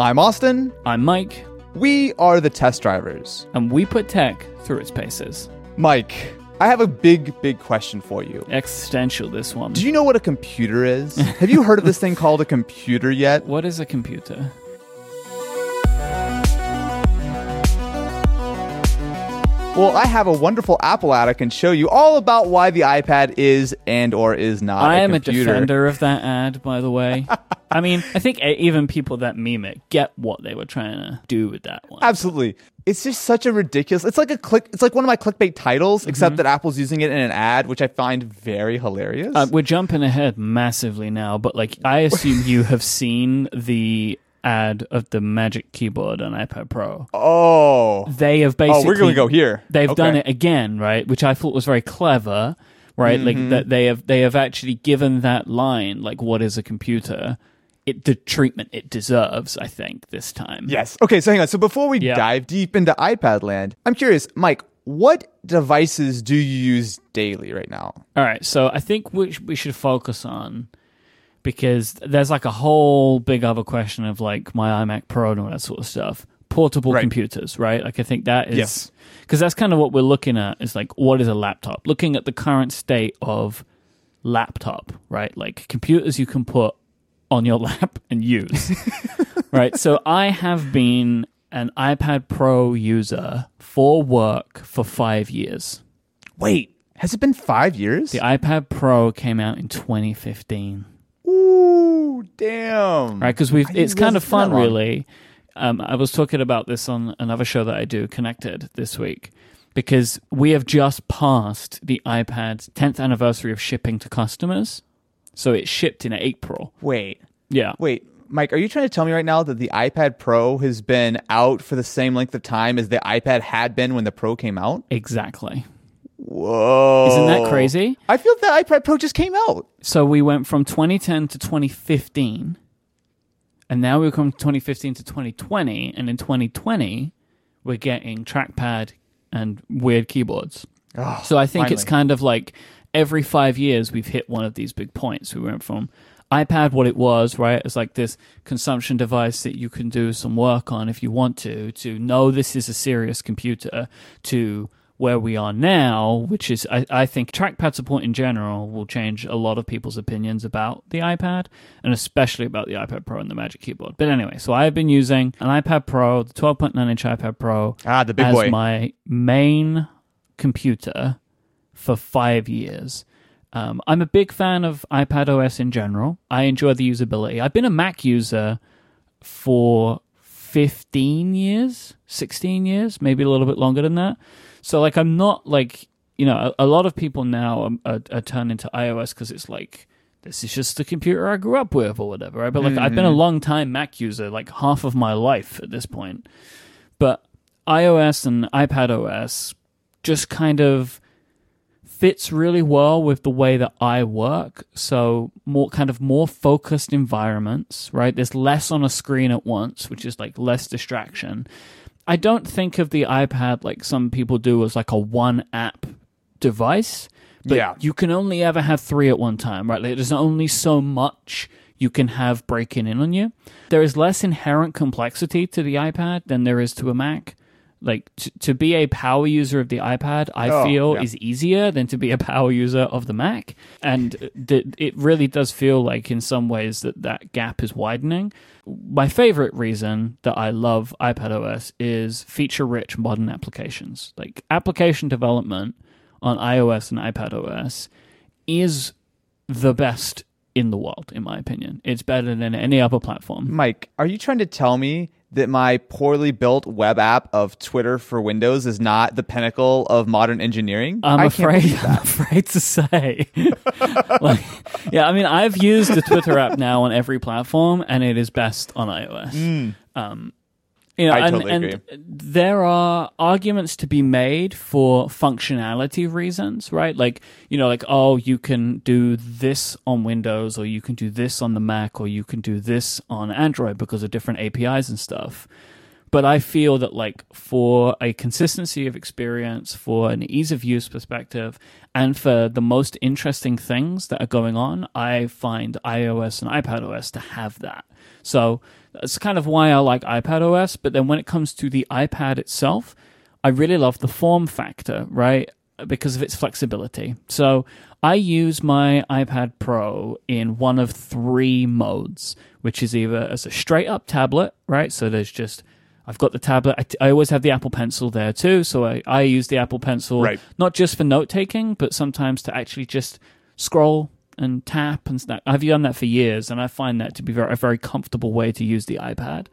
I'm Austin. I'm Myke, We are the test drivers. and we put tech through its paces. Myke, I have a big, big question for you. Existential, this one. Do you know what a computer is? have you heard of this thing called a computer yet? what is a computer? Well, I have a wonderful Apple ad I can show you all about why the iPad is and or is not I a am a computer. defender of that ad, by the way. I mean, I think even people that meme it get what they were trying to do with that one. Absolutely. It's just such a ridiculous. It's like a click. It's like one of my clickbait titles, Mm-hmm. except that Apple's using it in an ad, which I find very hilarious. Uh, we're jumping ahead massively now, but like, I assume you have seen the ad of the Magic Keyboard on iPad Pro. oh, They have basically. oh, we're gonna go here. they've done it again, right? Which I thought was very clever, right? Mm-hmm. Like that they have they have actually given that line, like what is a computer, it the treatment it deserves. I think this time. Yes. Okay, so hang on. So before we Yeah. dive deep into iPad land, I'm curious, Myke, what devices do you use daily right now? All right. So I think we we should focus on because there's like a whole big other question of like my iMac Pro and all that sort of stuff. Portable Right. computers, right? Like I think that is Yes. because that's kind of what we're looking at is like what is a laptop? Looking at the current state of laptop, right? Like computers you can put on your lap and use. right? So I have been an iPad Pro user for work for 5 years. Wait, has it been five years? The iPad Pro came out in 2015, Ooh, damn. right? Because we've it's kind of it's been that fun, really. Um, I was talking about this on another show that I do, Connected, this week, because we have just passed the iPad's 10th anniversary of shipping to customers. So it shipped in April. Wait, Yeah. wait, Myke, are you trying to tell me right now that the iPad Pro has been out for the same length of time as the iPad had been when the Pro came out? Exactly. Whoa. Isn't that crazy? I feel the iPad Pro just came out. So we went from 2010 to 2015, and now we've come from 2015 to 2020, and in 2020 we're getting trackpad and weird keyboards. Oh, So I think it's kind of like every five years we've hit one of these big points. We went from iPad, what it was, right? It's like this consumption device that you can do some work on if you want to, to know this is a serious computer, to where we are now, which is, I, I think trackpad support in general will change a lot of people's opinions about the iPad and especially about the iPad Pro and the Magic Keyboard. But anyway, so I've been using an iPad Pro, the 12.9 inch iPad Pro, Ah, the big as boy. my main computer for five years. Um, I'm a big fan of iPad OS in general. I enjoy the usability. I've been a Mac user for 15 years, 16 years, maybe a little bit longer than that. So, like, I'm not like, you know, a, a lot of people now are, are, are turning to iOS because it's like, this is just the computer I grew up with or whatever, right? But, like, I've been a mm-hmm. long time Mac user, like half of my life at this point. But iOS and iPad OS just kind of fits really well with the way that I work. So more kind of more focused environments, right? There's less on a screen at once, which is like less distraction. I don't think of the iPad like some people do as like a one app device. But Yeah. you can only ever have three at one time, right? Like, there's only so much you can have breaking in on you. There is less inherent complexity to the iPad than there is to a Mac. Like t- to be a power user of the iPad, I Oh, feel yeah. is easier than to be a power user of the Mac, and th- it really does feel like in some ways that that gap is widening. My favorite reason that I love iPad OS is feature-rich modern applications. Like application development on iOS and iPad OS is the best in the world, in my opinion. It's better than any other platform. Myke, are you trying to tell me that my poorly built web app of Twitter for Windows is not the pinnacle of modern engineering? I'm I afraid. I'm afraid to say. like, yeah, I mean, I've used the Twitter app now on every platform, and it is best on iOS. Um, you know, I and, totally and agree. there are arguments to be made for functionality reasons, right? Like, you know, like, oh, you can do this on Windows, or you can do this on the Mac, or you can do this on Android because of different APIs and stuff. But I feel that, like, for a consistency of experience, for an ease of use perspective, and for the most interesting things that are going on, I find iOS and iPadOS to have that. So that's kind of why I like iPad OS. But then when it comes to the iPad itself, I really love the form factor, right? Because of its flexibility. So I use my iPad Pro in one of three modes, which is either as a straight up tablet, right? So there's just I've got the tablet. I, I, always have the Apple Pencil there too, so I, I use the Apple Pencil Right. not just for note taking, but sometimes to actually just scroll and tap and snap. I've done that for years, and I find that to be very, a very comfortable way to use the iPad.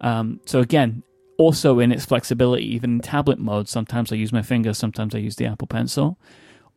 Um, so again, also in its flexibility, even in tablet mode, sometimes I use my finger, sometimes I use the Apple Pencil.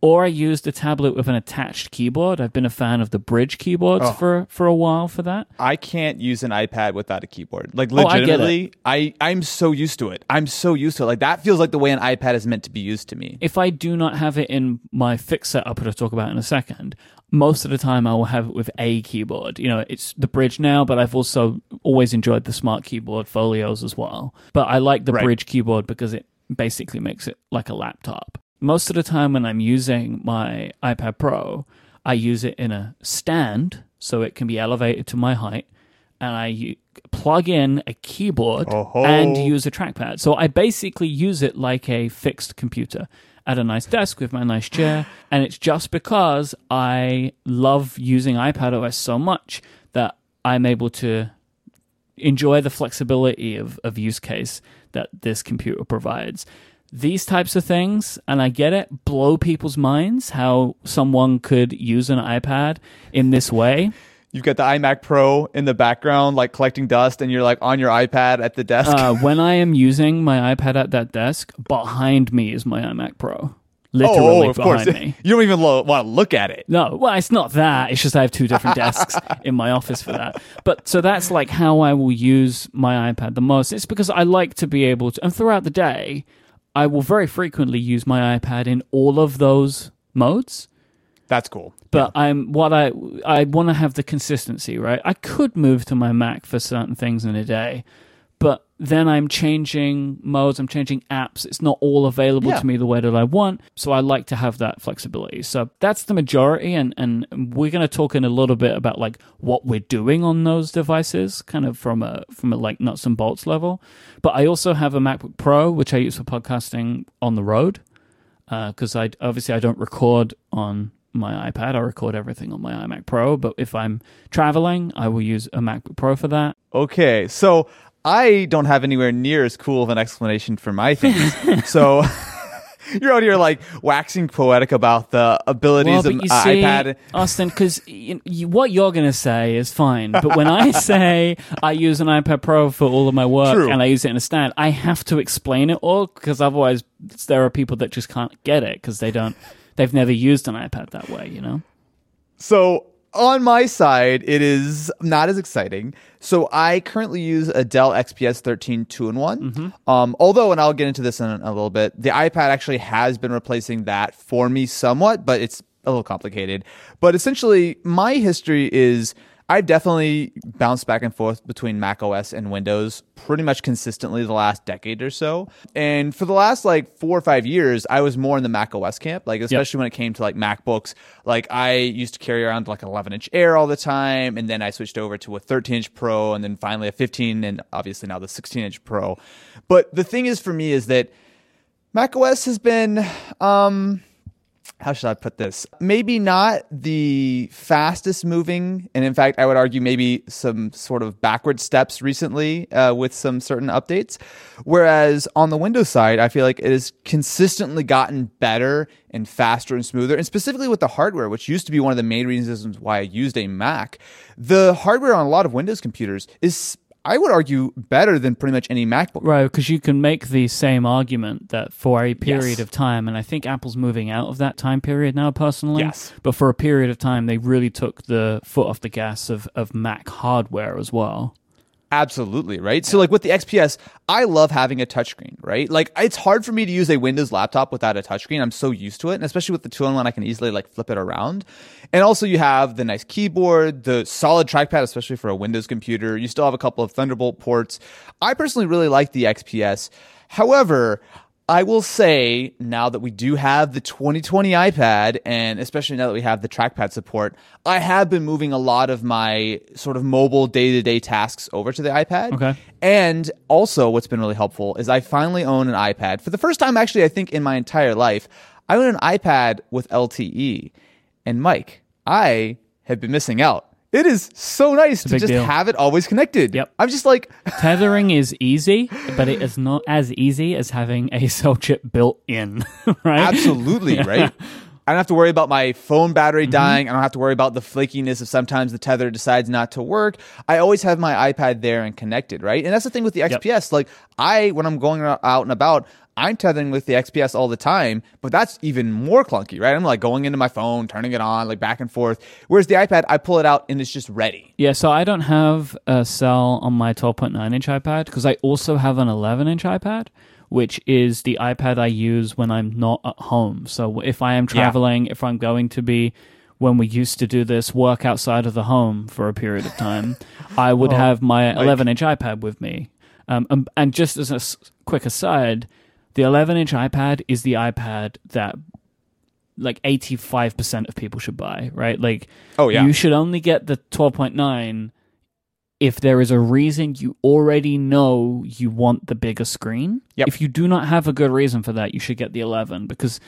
Or I use the tablet with an attached keyboard. I've been a fan of the Brydge keyboards Oh. for for a while for that. I can't use an iPad without a keyboard. Like Oh, I, I I'm so used to it. I'm so used to it. Like that feels like the way an iPad is meant to be used to me. if I do not have it in my fixed setup, which I'll talk about in a second, most of the time I will have it with a keyboard. You know, it's the Brydge now, but I've also always enjoyed the smart keyboard folios as well. But I like the Right. Brydge keyboard because it basically makes it like a laptop. Most of the time when I'm using my iPad Pro, I use it in a stand so it can be elevated to my height. And I plug in a keyboard Oh-ho. and use a trackpad. So I basically use it like a fixed computer at a nice desk with my nice chair. And it's just because I love using iPad OS so much that I'm able to enjoy the flexibility of, of use case that this computer provides. These types of things, and I get it, blow people's minds how someone could use an iPad in this way. You've got the iMac Pro in the background, like collecting dust, and you're like on your iPad at the desk. Uh, when I am using my iPad at that desk, behind me is my iMac Pro. Literally oh, of course. me. You don't even lo- want to look at it. No, well, it's not that. It's just I have two different desks in my office for that. But so that's like how I will use my iPad the most. It's because I like to be able to, and throughout the day, I will very frequently use my iPad in all of those modes. That's cool. But I'm what I I want to have the consistency, right? I could move to my Mac for certain things in a day, but then I'm changing modes, I'm changing apps. It's not all available Yeah. to me the way that I want. So I like to have that flexibility. So that's the majority and and we're going to talk in a little bit about like what we're doing on those devices kind of from a from a like nuts and bolts level. But I also have a MacBook Pro which I use for podcasting on the road uh, because I obviously I don't record on my iPad. I record everything on my iMac Pro. But if I'm traveling, I will use a MacBook Pro for that. Okay, so I don't have anywhere near as cool of an explanation for my things. so you're out here like waxing poetic about the abilities Well, of uh, see, iPad. Austin, because you, you, what you're going to say is fine. But when I say I use an iPad Pro for all of my work True. and I use it in a stand, I have to explain it all because otherwise there are people that just can't get it because they don't. They've never used an iPad that way, you know. So on my side, it is not as exciting. So I currently use a Dell XPS 13 two in one. Um, although, and I'll get into this in a little bit, the iPad actually has been replacing that for me somewhat, but it's a little complicated. But essentially, my history is I've definitely bounced back and forth between Mac OS and Windows pretty much consistently the last decade or so. And for the last like four or five years, I was more in the Mac OS camp, like especially when it came to like MacBooks. Like I used to carry around like an 11 inch Air all the time, and then I switched over to a 13 inch Pro, and then finally a 15, and obviously now the 16 inch Pro. But the thing is for me is that Mac OS has been um how should I put this? Maybe not the fastest moving, and in fact, I would argue maybe some sort of backward steps recently uh, with some certain updates. Whereas on the Windows side, I feel like it has consistently gotten better and faster and smoother, and specifically with the hardware, which used to be one of the main reasons why I used a Mac. The hardware on a lot of Windows computers is, I would argue, better than pretty much any MacBook. Right, because you can make the same argument that for a period Yes. of time, and I think Apple's moving out of that time period now, personally. Yes. But for a period of time, they really took the foot off the gas of, of Mac hardware as well. Absolutely, right? So like with the XPS, I love having a touchscreen, right? Like it's hard for me to use a Windows laptop without a touchscreen. I'm so used to it, and especially with the two-in-one, I can easily like flip it around. And also you have the nice keyboard, the solid trackpad, especially for a Windows computer. You still have a couple of Thunderbolt ports. I personally really like the XPS. However, I will say now that we do have the 2020 iPad, and especially now that we have the trackpad support, I have been moving a lot of my sort of mobile day to day tasks over to the iPad. Okay. And also, what's been really helpful is I finally own an iPad for the first time, actually, I think in my entire life. I own an iPad with LTE. And Myke, I have been missing out. It is so nice to just deal. have it always connected. Yep. I'm just like, Tethering is easy, but it is not as easy as having a cell chip built in, right? Absolutely, right? I don't have to worry about my phone battery Mm-hmm. dying. I don't have to worry about the flakiness of sometimes the tether decides not to work. I always have my iPad there and connected, right? And that's the thing with the XPS. Like I, when I'm going out and about, I'm tethering with the XPS all the time, but that's even more clunky, right? I'm like going into my phone, turning it on, like back and forth. Whereas the iPad, I pull it out and it's just ready. Yeah, so I don't have a cell on my 12.9 inch iPad because I also have an 11 inch iPad, which is the iPad I use when I'm not at home. So if I am traveling, if I'm going to be when we used to do this work outside of the home for a period of time, I would have my 11 inch iPad with me. Um, and, and just as a quick aside, the 11 inch iPad is the iPad that like 85% of people should buy, right? Like, Oh, yeah. you should only get the 12.9 if there is a reason you already know you want the bigger screen. Yep. If you do not have a good reason for that, you should get the 11 because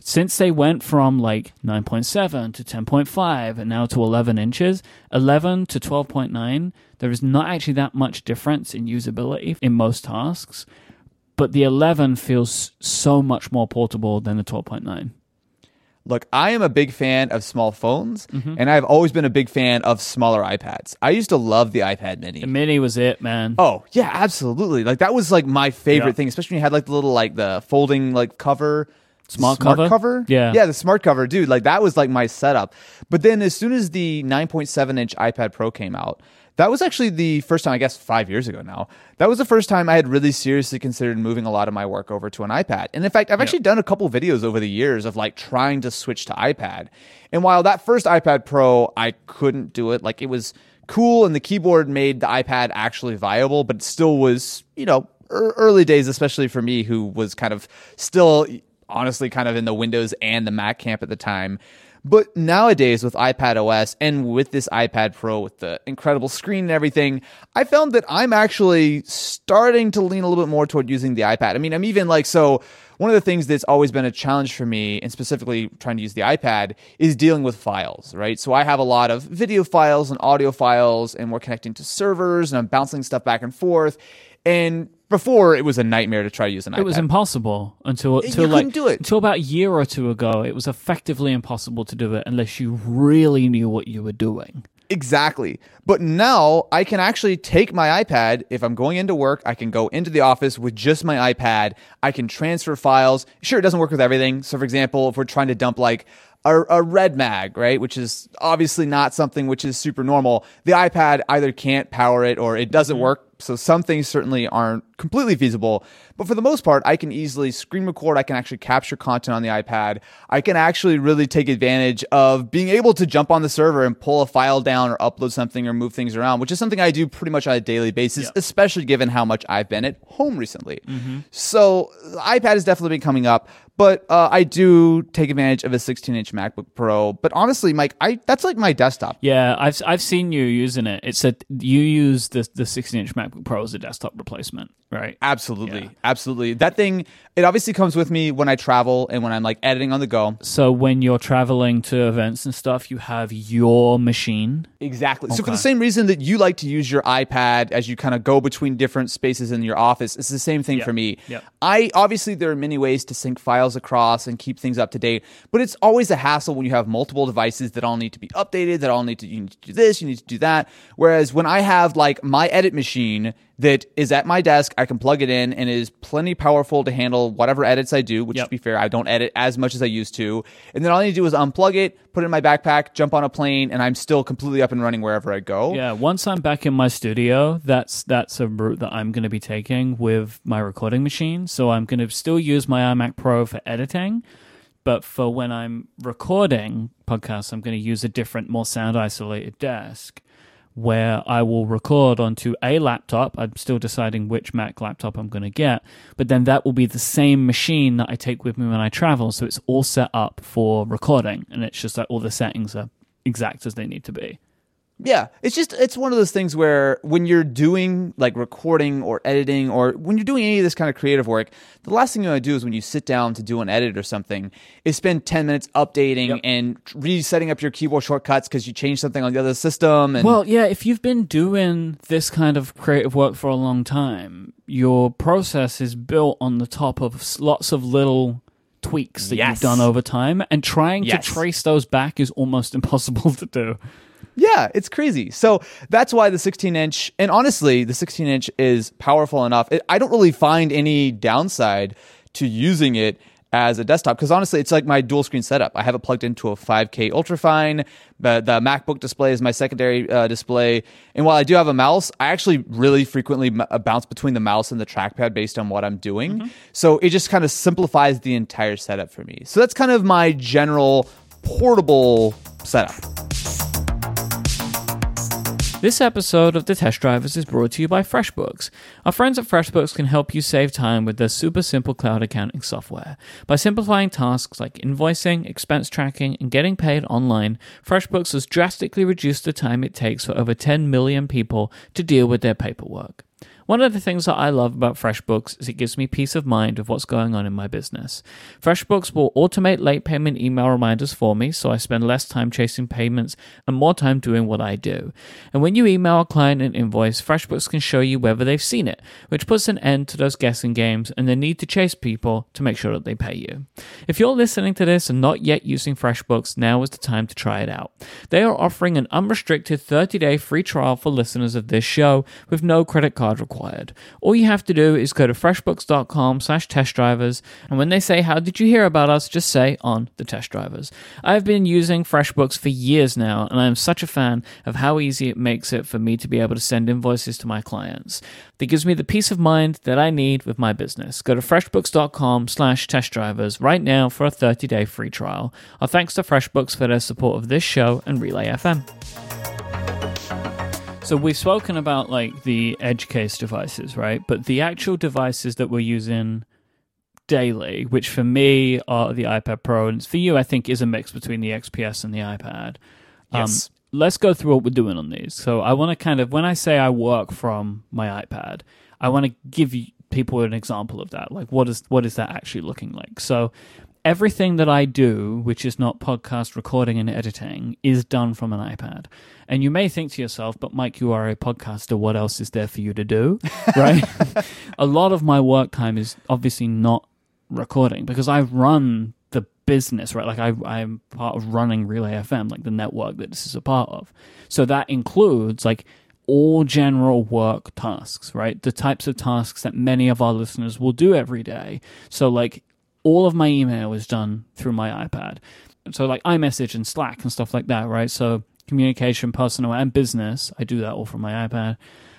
since they went from like 9.7 to 10.5 and now to 11 inches, 11 to 12.9, there is not actually that much difference in usability in most tasks, but the 11 feels so much more portable than the 12.9. Look, I am a big fan of small phones, Mm-hmm. and I've always been a big fan of smaller iPads. I used to love the iPad mini. The mini was it, man. Oh yeah, absolutely. Like that was like my favorite Yeah. thing, especially when you had like the little like the folding like cover, Smart cover? Yeah. yeah, the smart cover, dude. Like that was like my setup. But then as soon as the 9.7 inch iPad Pro came out, that was actually the first time, I guess, five years ago now. That was the first time I had really seriously considered moving a lot of my work over to an iPad. And in fact, I've actually done a couple videos over the years of like trying to switch to iPad. And while that first iPad Pro, I couldn't do it. Like it was cool and the keyboard made the iPad actually viable, but it still was, you know, ear- early days, especially for me who was kind of still honestly kind of in the Windows and the Mac camp at the time. But nowadays with iPad OS and with this iPad Pro with the incredible screen and everything, I found that I'm actually starting to lean a little bit more toward using the iPad. I mean, I'm even like so one of the things that's always been a challenge for me and specifically trying to use the iPad is dealing with files, right? So I have a lot of video files and audio files and we're connecting to servers and I'm bouncing stuff back and forth. And before it was a nightmare to try to use an iPad. It was impossible until until you like do it. until about a year or two ago. It was effectively impossible to do it unless you really knew what you were doing. Exactly. But now I can actually take my iPad. If I'm going into work, I can go into the office with just my iPad. I can transfer files. Sure, it doesn't work with everything. So, for example, if we're trying to dump like a, a red mag, right, which is obviously not something which is super normal, the iPad either can't power it or it doesn't mm-hmm. work. So, some things certainly aren't completely feasible. But for the most part, I can easily screen record. I can actually capture content on the iPad. I can actually really take advantage of being able to jump on the server and pull a file down or upload something or move things around, which is something I do pretty much on a daily basis, especially given how much I've been at home recently. Mm-hmm. So the iPad has definitely been coming up, but uh, I do take advantage of a 16 inch MacBook Pro. But honestly, Myke, I that's like my desktop. Yeah, I've I've seen you using it. It's a you use the the 16 inch MacBook Pro as a desktop replacement, right? Absolutely. Yeah. Absolutely. That thing, it obviously comes with me when I travel and when I'm like editing on the go. So when you're traveling to events and stuff, you have your machine. Exactly. So for the same reason that you like to use your iPad as you kind of go between different spaces in your office, it's the same thing Yep. for me. Yep. I obviously there are many ways to sync files across and keep things up to date, but it's always a hassle when you have multiple devices that all need to be updated, that all need to you need to do this, you need to do that. Whereas when I have like my edit machine that is at my desk, I can plug it in and is plenty powerful to handle whatever edits I do, which Yep. to be fair, I don't edit as much as I used to. And then all I need to do is unplug it, put it in my backpack, jump on a plane, and I'm still completely up and running wherever I go. Yeah, once I'm back in my studio, that's that's a route that I'm going to be taking with my recording machine. So I'm going to still use my iMac Pro for editing, but for when I'm recording podcasts, I'm going to use a different, more sound isolated desk where I will record onto a laptop. I'm still deciding which Mac laptop I'm going to get, but then that will be the same machine that I take with me when I travel. So it's all set up for recording, and it's just like all the settings are exact as they need to be. Yeah, it's just it's one of those things where when you're doing like recording or editing or when you're doing any of this kind of creative work, the last thing you want to do is when you sit down to do an edit or something is spend 10 minutes updating Yep. and resetting up your keyboard shortcuts cuz you changed something on the other system and Well, yeah, if you've been doing this kind of creative work for a long time, your process is built on the top of lots of little tweaks that Yes. you've done over time, and trying Yes. to trace those back is almost impossible to do. Yeah, it's crazy. So that's why the 16 inch, and honestly, the 16 inch is powerful enough. It, I don't really find any downside to using it as a desktop because honestly, it's like my dual screen setup. I have it plugged into a 5K ultrafine. but the MacBook display is my secondary uh, display. And while I do have a mouse, I actually really frequently m- uh, bounce between the mouse and the trackpad based on what I'm doing. So it just kind of simplifies the entire setup for me. So that's kind of my general portable setup. This episode of The Test Drivers is brought to you by FreshBooks. Our friends at FreshBooks can help you save time with their super simple cloud accounting software. By simplifying tasks like invoicing, expense tracking, and getting paid online, FreshBooks has drastically reduced the time it takes for over 10 million people to deal with their paperwork. One of the things that I love about FreshBooks is it gives me peace of mind of what's going on in my business. FreshBooks will automate late payment email reminders for me, so I spend less time chasing payments and more time doing what I do. And when you email a client an invoice, FreshBooks can show you whether they've seen it, which puts an end to those guessing games and the need to chase people to make sure that they pay you. If you're listening to this and not yet using FreshBooks, now is the time to try it out. They are offering an unrestricted 30-day free trial for listeners of this show with no credit card required. All you have to do is go to freshbooks.com slash test drivers, and when they say, how did you hear about us, just say on the test drivers. I've been using FreshBooks for years now, and I am such a fan of how easy it makes it for me to be able to send invoices to my clients. That gives me the peace of mind that I need with my business. Go to freshbooks.com slash test drivers right now for a 30-day free trial. Our thanks to FreshBooks for their support of this show and Relay FM. So we've spoken about like the edge case devices, right? But the actual devices that we're using daily, which for me are the iPad Pro, and for you, I think, is a mix between the XPS and the iPad. Yes. Um, let's go through what we're doing on these. So I want to kind of, when I say I work from my iPad, I want to give people an example of that. Like, what is what is that actually looking like? So everything that I do, which is not podcast recording and editing, is done from an iPad. And you may think to yourself, but Myke, you are a podcaster. What else is there for you to do? Right? a lot of my work time is obviously not recording because I run the business, right? Like I, I'm part of running Relay FM, like the network that this is a part of. So that includes like all general work tasks, right? The types of tasks that many of our listeners will do every day. So like all of my email is done through my iPad. So like iMessage and Slack and stuff like that, right? So communication, personal and business, I do that all from my iPad.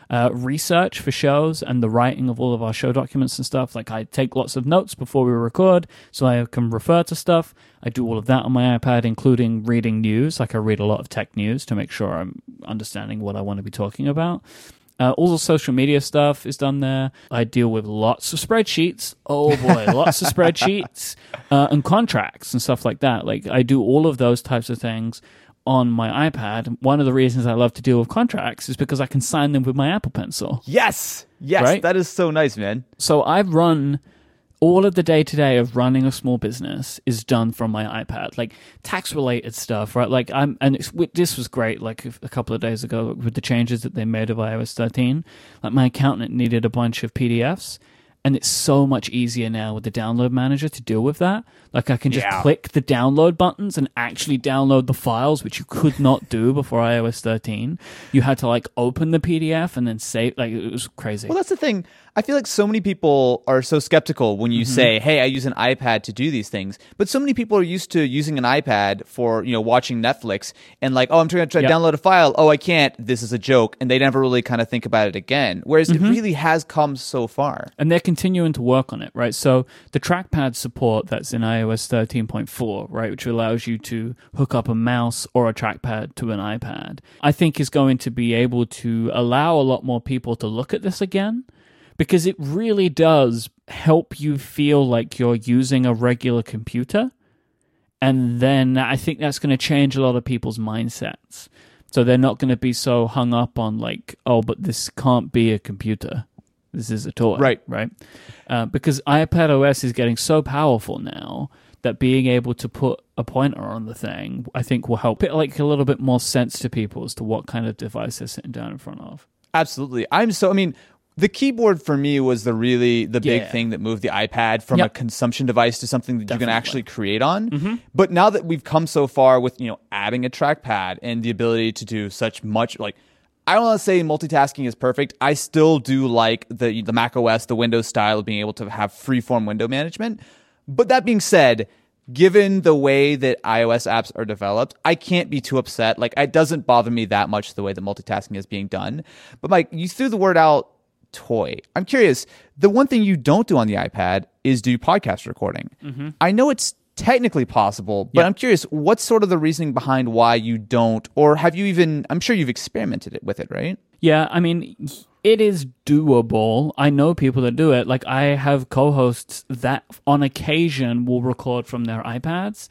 Uh, research for shows and the writing of all of our show documents and stuff. Like I take lots of notes before we record, so I can refer to stuff. I do all of that on my iPad, including reading news. Like I read a lot of tech news to make sure I'm understanding what I want to be talking about. Uh, all the social media stuff is done there. I deal with lots of spreadsheets. Oh boy, lots of spreadsheets uh, and contracts and stuff like that. Like I do all of those types of things on my iPad. One of the reasons I love to deal with contracts is because I can sign them with my Apple Pencil. Yes. Yes. Right? That is so nice, man. So I've run all of the day to day of running a small business is done from my iPad, like tax related stuff, right? Like I'm, and this was great. Like a couple of days ago with the changes that they made of iOS 13, like my accountant needed a bunch of PDFs. And it's so much easier now with the download manager to deal with that. Like I can just Yeah. click the download buttons and actually download the files, which you could not do before iOS 13. You had to like open the PDF and then save. Like it was crazy. Well, that's the thing. I feel like so many people are so skeptical when you mm-hmm. say, "Hey, I use an iPad to do these things," but so many people are used to using an iPad for you know watching Netflix and like, "Oh, I'm trying to try Yep. download a file. Oh, I can't. This is a joke," and they never really kind of think about it again. Whereas it mm-hmm. really has come so far. and they're continuing to work on it, right? So the trackpad support that's in iOS 13.4, right, which allows you to hook up a mouse or a trackpad to an iPad, I think is going to be able to allow a lot more people to look at this again because it really does help you feel like you're using a regular computer. And then I think that's going to change a lot of people's mindsets. So they're not going to be so hung up on like, oh, but this can't be a computer. This is a toy, Right. Right. Uh, because iPad OS is getting so powerful now that being able to put a pointer on the thing, I think, will help it like a little bit more sense to people as to what kind of device they're sitting down in front of. Absolutely. I'm so I mean the keyboard for me was the really the big Yeah. thing that moved the iPad from Yep. a consumption device to something that you can actually create on. But now that we've come so far with, you know, adding a trackpad and the ability to do such much like I don't want to say multitasking is perfect. I still do like the the Mac OS, the Windows style of being able to have freeform window management. But that being said, given the way that iOS apps are developed, I can't be too upset. Like it doesn't bother me that much the way that multitasking is being done. But Myke, you threw the word out toy. I'm curious. The one thing you don't do on the iPad is do podcast recording. Mm-hmm. I know it's technically possible, but I'm curious, what's sort of the reasoning behind why you don't, or have you even? I'm sure you've experimented it with it, right? Yeah, I mean, it is doable. I know people that do it. Like, I have co hosts that on occasion will record from their iPads,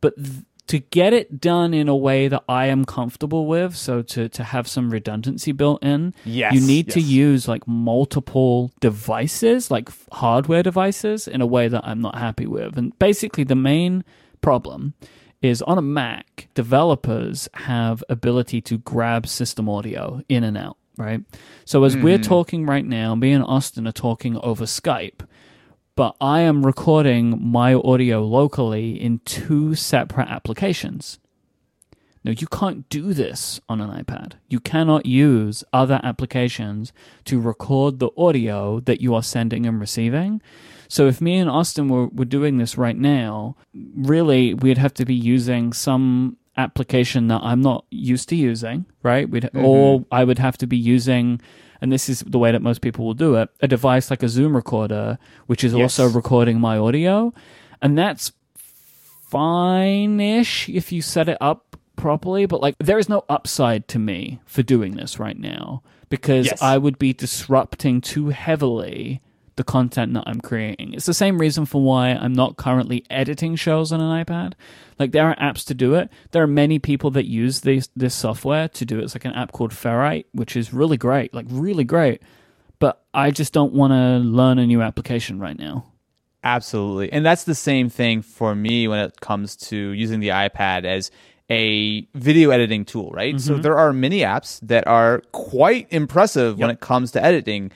but th- to get it done in a way that I am comfortable with, so to, to have some redundancy built in, Yes, you need to use like multiple devices, like hardware devices, in a way that I'm not happy with. And basically, the main problem is on a Mac, developers have ability to grab system audio in and out, right? So as we're hmm. talking right now, me and Austin are talking over Skype, but I am recording my audio locally in two separate applications. Now, you can't do this on an iPad. You cannot use other applications to record the audio that you are sending and receiving. So, if me and Austin were, were doing this right now, really, we'd have to be using some application that I'm not used to using, right? We'd, mm-hmm. Or I would have to be using, and this is the way that most people will do it, a device like a Zoom recorder, which is Yes. also recording my audio. And that's fine ish if you set it up properly, but like there is no upside to me for doing this right now because Yes. I would be disrupting too heavily the content that I'm creating. It's the same reason for why I'm not currently editing shows on an iPad. Like there are apps to do it. There are many people that use this this software to do it. It's like an app called Ferrite, which is really great, like really great. But I just don't want to learn a new application right now. Absolutely. And that's the same thing for me when it comes to using the iPad as a video editing tool, right? So mm-hmm. there are many apps that are quite impressive when it comes to editing,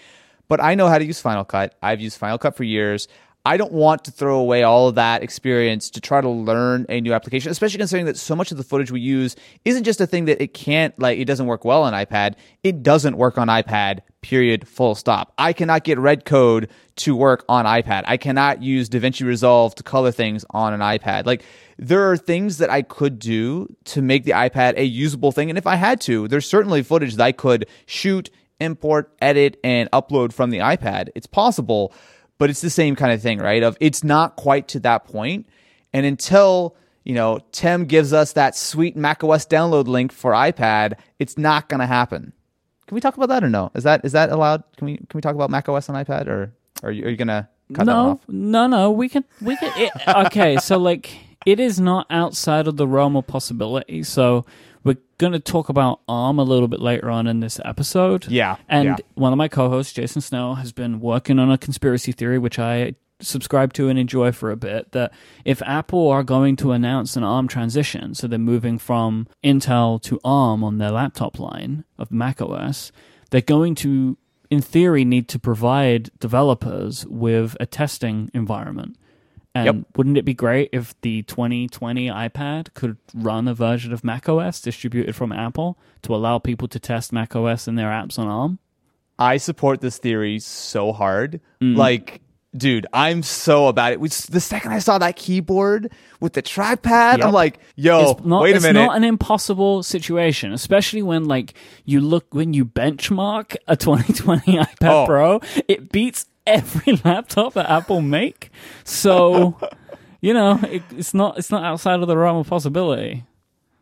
but I know how to use Final Cut. I've used Final Cut for years. I don't want to throw away all of that experience to try to learn a new application, especially considering that so much of the footage we use isn't just a thing that it can't, like, it doesn't work well on iPad. It doesn't work on iPad, period, full stop. I cannot get red code to work on iPad. I cannot use DaVinci Resolve to color things on an iPad. Like, there are things that I could do to make the iPad a usable thing. And if I had to, there's certainly footage that I could shoot, import, edit, and upload from the iPad. It's possible, but it's the same kind of thing, right? Of it's not quite to that point. And until, you know, Tim gives us that sweet macOS download link for iPad, it's not gonna happen. Can we talk about that or no? Is that is that allowed? Can we can we talk about macOS on iPad or are you, are you gonna cut that no, off? no, no. We can, we can. It, okay, so like, it is not outside of the realm of possibility. So we're going to talk about ARM a little bit later on in this episode. Yeah, and yeah. one of my co-hosts, Jason Snell, has been working on a conspiracy theory, which I subscribe to and enjoy for a bit. That if Apple are going to announce an ARM transition, so they're moving from Intel to ARM on their laptop line of macOS, they're going to in theory, need to provide developers with a testing environment. And Yep. wouldn't it be great if the 2020 iPad could run a version of macOS distributed from Apple to allow people to test macOS and their apps on ARM? I support this theory so hard. Mm. Like, dude, I'm so about it. The second I saw that keyboard with the trackpad, Yep. I'm like, yo, it's not, wait a it's minute. It's not an impossible situation, especially when like you look when you benchmark a 2020 iPad Oh. Pro, it beats every laptop that Apple make. So, you know, it, it's not it's not outside of the realm of possibility.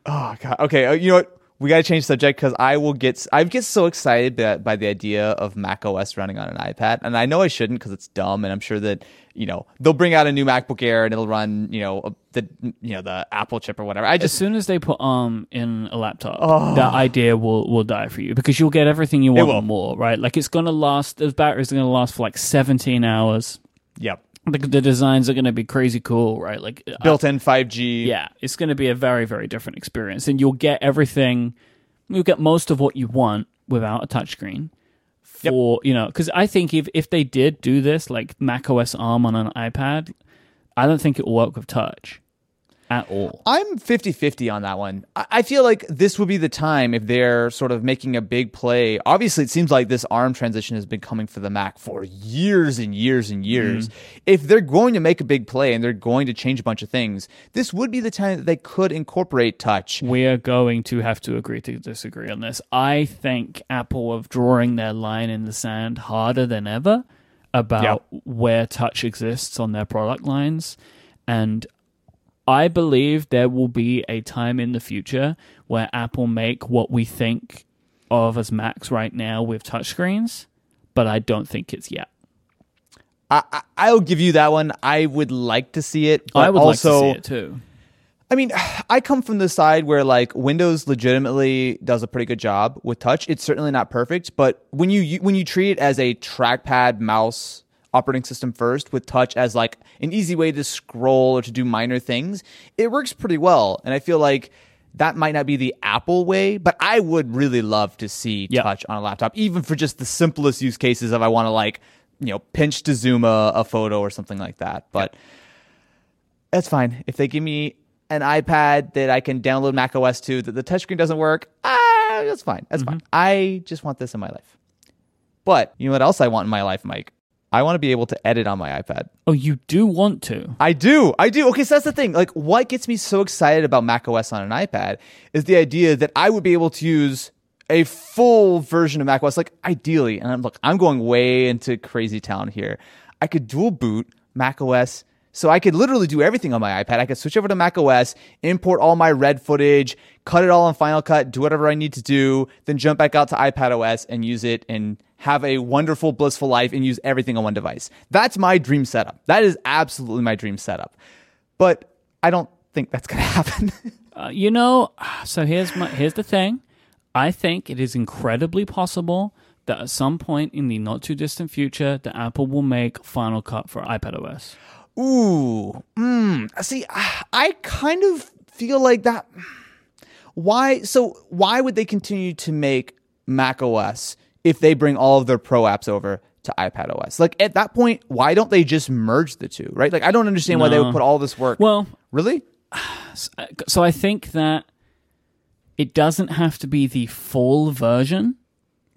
Oh god. Okay. uh, You know what? We got to change subject because I will get I get so excited by, by the idea of Mac OS running on an iPad, and I know I shouldn't because it's dumb, and I'm sure that you know they'll bring out a new MacBook Air and it'll run you know a- the you know the Apple chip or whatever. I As soon as they put ARM in a laptop, that idea will will die for you because you'll get everything you want more, right? Like it's gonna last. The batteries are gonna last for like 17 hours. yep The, the designs are gonna be crazy cool, right? Like uh, built-in 5G. yeah, it's going to be a very, very different experience. And you'll get everything, you'll get most of what you want without a touchscreen. For, you know, because I think if, if they did do this, like Mac OS ARM on an iPad, I don't think it will work with touch at all. I'm 50 50 on that one. I feel like this would be the time if they're sort of making a big play. Obviously, it seems like this ARM transition has been coming for the Mac for years and years and years. Mm-hmm. If they're going to make a big play and they're going to change a bunch of things, this would be the time that they could incorporate touch. We are going to have to agree to disagree on this. I think Apple are drawing their line in the sand harder than ever about where touch exists on their product lines. And I believe there will be a time in the future where Apple make what we think of as Macs right now with touchscreens, but I don't think it's yet. I, I, I'll give you that one. I would like to see it. But I would also, like to see it too. I mean, I come from the side where like Windows legitimately does a pretty good job with touch. It's certainly not perfect, but when you, you when you treat it as a trackpad mouse operating system first with touch as like an easy way to scroll or to do minor things, it works pretty well. And I feel like that might not be the Apple way, but I would really love to see Yeah. touch on a laptop, even for just the simplest use cases of I want to like, you know, pinch to zoom a, a photo or something like that. But that's fine. If they give me an iPad that I can download Mac OS to that the touchscreen doesn't work, ah, that's fine. That's fine. I just want this in my life. But you know what else I want in my life, Myke? I want to be able to edit on my iPad. Oh, you do want to? I do. I do. Okay, so that's the thing. Like, what gets me so excited about Mac OS on an iPad is the idea that I would be able to use a full version of Mac OS, like ideally. And I'm, look, I'm going way into crazy town here. I could dual boot Mac OS. So I could literally do everything on my iPad. I could switch over to Mac OS, import all my red footage, cut it all in Final Cut, do whatever I need to do, then jump back out to iPad OS and use it and have a wonderful, blissful life and use everything on one device. That's my dream setup. That is absolutely my dream setup. But I don't think that's going to happen. Uh, you know, so here's my here's the thing. I think it is incredibly possible that at some point in the not too distant future, that Apple will make Final Cut for iPad OS. Ooh, mm, see, I I kind of feel like that. Why? So why would they continue to make Mac OS if they bring all of their pro apps over to iPad OS? Like at that point, why don't they just merge the two? Right? Like I don't understand why they would put all this work. Well, really? so I think that it doesn't have to be the full version,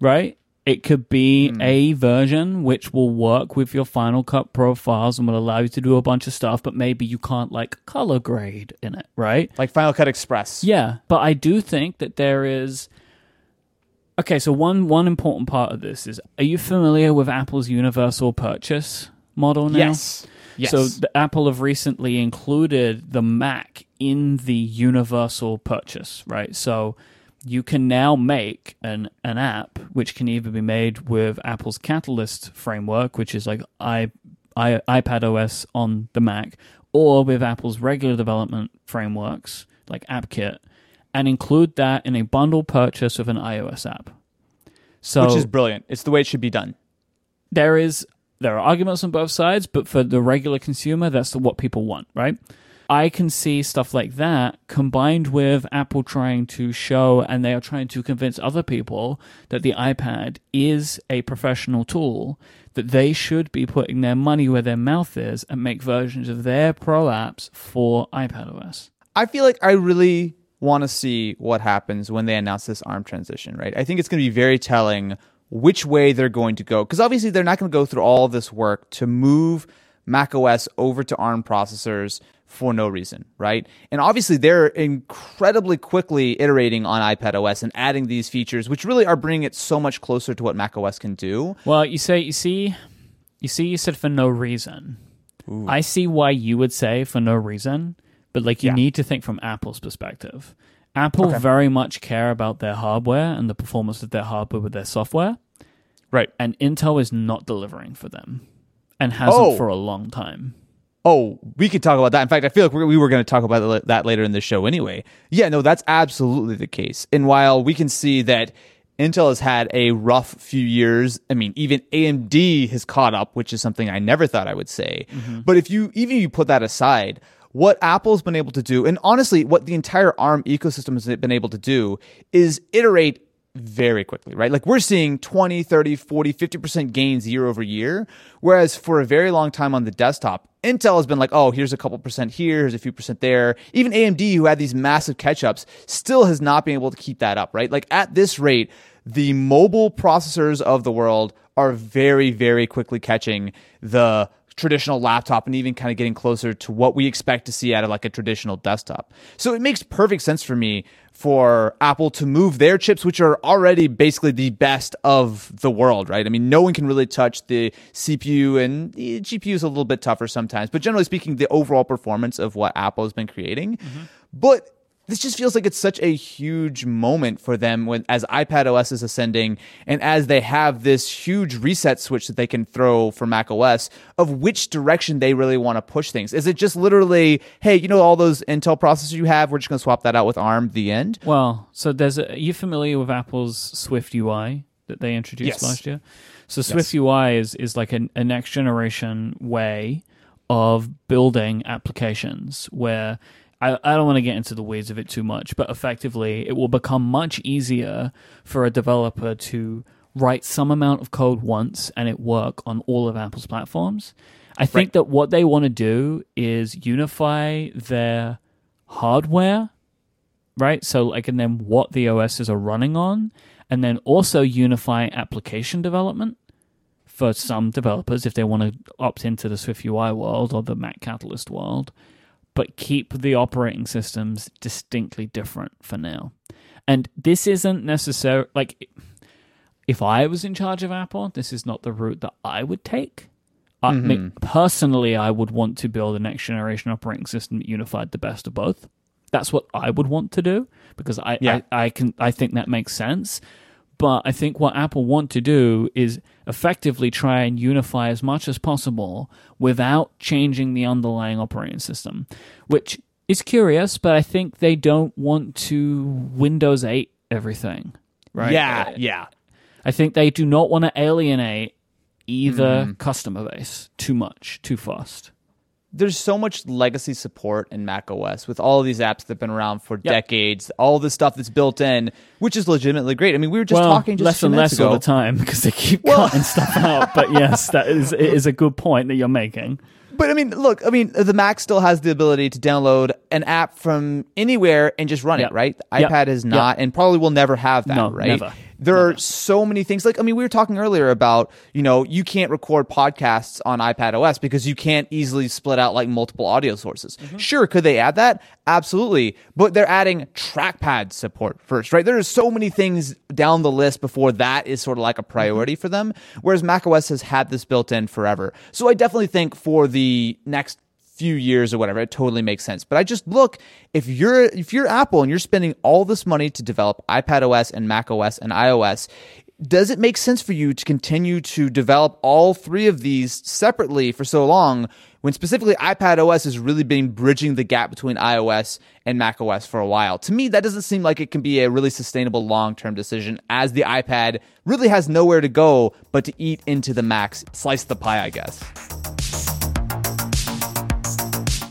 right? It could be hmm. a version which will work with your Final Cut profiles and will allow you to do a bunch of stuff, but maybe you can't like color grade in it, right? Like Final Cut Express? Yeah, but I do think that there is. Okay, so one one important part of this is: Are you familiar with Apple's universal purchase model now? Yes. Yes. So the Apple have recently included the Mac in the universal purchase, right? So you can now make an an app which can either be made with Apple's Catalyst framework, which is like i, I iPad OS on the Mac, or with Apple's regular development frameworks like AppKit, and include that in a bundle purchase with an iOS app. So Which is brilliant. It's the way it should be done. there is there are arguments on both sides, but for the regular consumer, that's what people want, right? I can see stuff like that combined with Apple trying to show and they are trying to convince other people that the iPad is a professional tool, that they should be putting their money where their mouth is and make versions of their pro apps for iPad OS. I feel like I really want to see what happens when they announce this ARM transition, right? I think it's going to be very telling which way they're going to go because obviously they're not going to go through all this work to move macOS over to ARM processors for no reason, right? And obviously they're incredibly quickly iterating on iPad OS and adding these features which really are bringing it so much closer to what macOS can do. Well, you say you see You see, you said for no reason. I see why you would say for no reason, but like you Yeah. need to think from Apple's perspective. Apple Okay. very much care about their hardware and the performance of their hardware with their software, Right. and Intel is not delivering for them and hasn't Oh. for a long time. Oh, we could talk about that. In fact, I feel like we we were going to talk about that later in the show anyway. Yeah, no, that's absolutely the case. And while we can see that Intel has had a rough few years, I mean, even AMD has caught up, which is something I never thought I would say. Mm-hmm. But if you even you put that aside, what Apple's been able to do, and honestly, what the entire ARM ecosystem has been able to do is iterate very quickly, right? Like we're seeing 20, 30, 40, 50% gains year over year. Whereas for a very long time on the desktop, Intel has been like, oh, here's a couple percent here, here's a few percent there. Even AMD, who had these massive catch ups, still has not been able to keep that up, right? Like at this rate, the mobile processors of the world are very, very quickly catching the traditional laptop and even kind of getting closer to what we expect to see out of like a traditional desktop. So it makes perfect sense for me for Apple to move their chips, which are already basically the best of the world, right? I mean, no one can really touch the CPU and the GPU is a little bit tougher sometimes, but generally speaking, the overall performance of what Apple has been creating. Mm-hmm. But this just feels like it's such a huge moment for them when as iPad OS is ascending and as they have this huge reset switch that they can throw for Mac OS of which direction they really want to push things. Is it just literally, hey, you know all those Intel processors you have, we're just going to swap that out with ARM, the end? Well, so there's a, are you familiar with Apple's Swift UI that they introduced Yes. last year? So Swift UI is is like a, a next generation way of building applications where I, I don't want to get into the weeds of it too much, but effectively it will become much easier for a developer to write some amount of code once and it work on all of Apple's platforms. I think Right. that what they want to do is unify their hardware right? So like, and then what the OSs are running on, and then also unify application development for some developers if they want to opt into the Swift UI world or the Mac Catalyst world, but keep the operating systems distinctly different for now. And this isn't necessary. Like, if I was in charge of Apple, this is not the route that I would take. I mm-hmm. mean, personally, I would want to build a next generation operating system that unified the best of both. That's what I would want to do because I, Yeah. I, I can I think that makes sense. But I think what Apple want to do is effectively try and unify as much as possible without changing the underlying operating system, which is curious. But I think they don't want to Windows 8 everything, right? Yeah, uh, yeah. I think they do not want to alienate either mm-hmm. customer base too much, too fast. There's so much legacy support in Mac OS with all of these apps that have been around for decades, all the stuff that's built in, which is legitimately great. I mean, we were just well, talking just less and less ago. all the time because they keep cutting stuff out. But yes, that is it is a good point that you're making. But I mean, look, I mean, the Mac still has the ability to download an app from anywhere and just run Yep. it, right? The Yep. iPad is not, and probably will never have that, No, right? never. There are so many things. Like, I mean, we were talking earlier about, you know, you can't record podcasts on iPad OS because you can't easily split out like multiple audio sources. Mm-hmm. Sure, could they add that? Absolutely. But they're adding trackpad support first, right? There are so many things down the list before that is sort of like a priority for them. Whereas macOS has had this built in forever. So I definitely think for the next few years or whatever, it totally makes sense. But I just look if you're if you're Apple and you're spending all this money to develop iPad OS and Mac OS and iOS, does it make sense for you to continue to develop all three of these separately for so long when specifically iPad OS has really been bridging the gap between iOS and Mac OS for a while? To me, that doesn't seem like it can be a really sustainable long-term decision as the iPad really has nowhere to go but to eat into the Mac's slice the pie, I guess.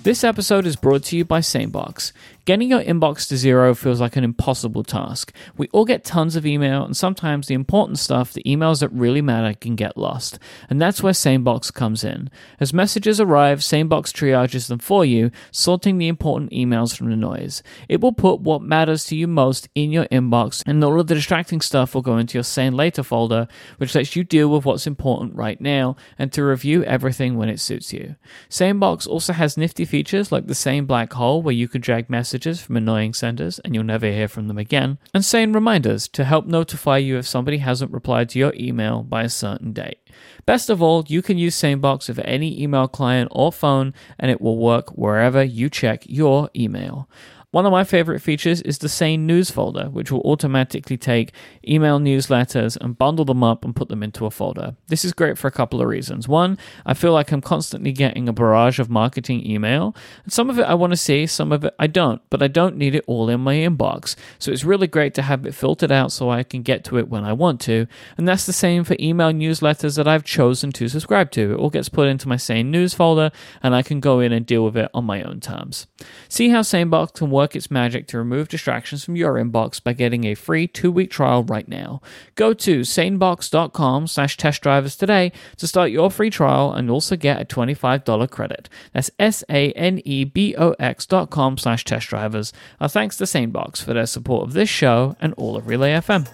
This episode is brought to you by Sanebox. Getting your inbox to zero feels like an impossible task. We all get tons of email, and sometimes the important stuff, the emails that really matter, can get lost. And that's where Sanebox comes in. As messages arrive, Sanebox triages them for you, sorting the important emails from the noise. It will put what matters to you most in your inbox, and all of the distracting stuff will go into your Sane Later folder, which lets you deal with what's important right now and to review everything when it suits you. Sanebox also has nifty features like the Sane Black Hole, where you can drag messages from annoying senders and you'll never hear from them again, and Sane Reminders to help notify you if somebody hasn't replied to your email by a certain date. Best of all, you can use SaneBox with any email client or phone, and it will work wherever you check your email. One of my favorite features is the Sane News folder, which will automatically take email newsletters and bundle them up and put them into a folder. This is great for a couple of reasons. One, I feel like I'm constantly getting a barrage of marketing email. And some of it I want to see, some of it I don't, but I don't need it all in my inbox. So it's really great to have it filtered out so I can get to it when I want to. And that's the same for email newsletters that I've chosen to subscribe to. It all gets put into my Sane News folder and I can go in and deal with it on my own terms. See how SaneBox can work its magic to remove distractions from your inbox by getting a free two-week trial right now. Go to sanebox.com slash test today to start your free trial and also get a $25 credit. That's S-A-N-E-B-O-X dot com slash test drivers. Our thanks to SaneBox for their support of this show and all of Relay FM.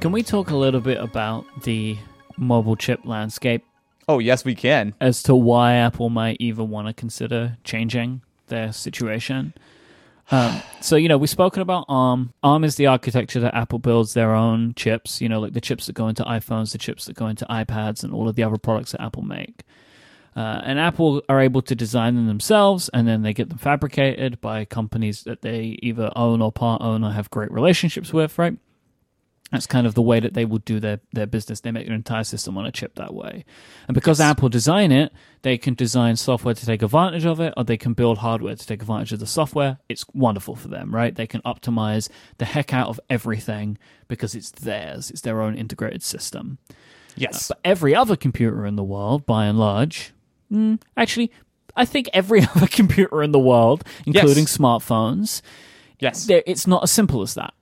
Can we talk a little bit about the mobile chip landscape Oh, yes, we can. as to why Apple might even want to consider changing their situation. Um, so you know we've spoken about ARM. ARM is the architecture that Apple builds their own chips. You know, like the chips that go into iPhones, the chips that go into iPads, and all of the other products that Apple make. Uh, and Apple are able to design them themselves, and then they get them fabricated by companies that they either own or part own or have great relationships with. Right? That's kind of the way that they will do their, their business. They make their entire system on a chip that way. And because Apple design it, they can design software to take advantage of it, or they can build hardware to take advantage of the software. It's wonderful for them, right? They can optimize the heck out of everything because it's theirs. It's their own integrated system. Yes. But every other computer in the world, by and large, mm, actually, I think every other computer in the world, including smartphones, yes. it's not as simple as that.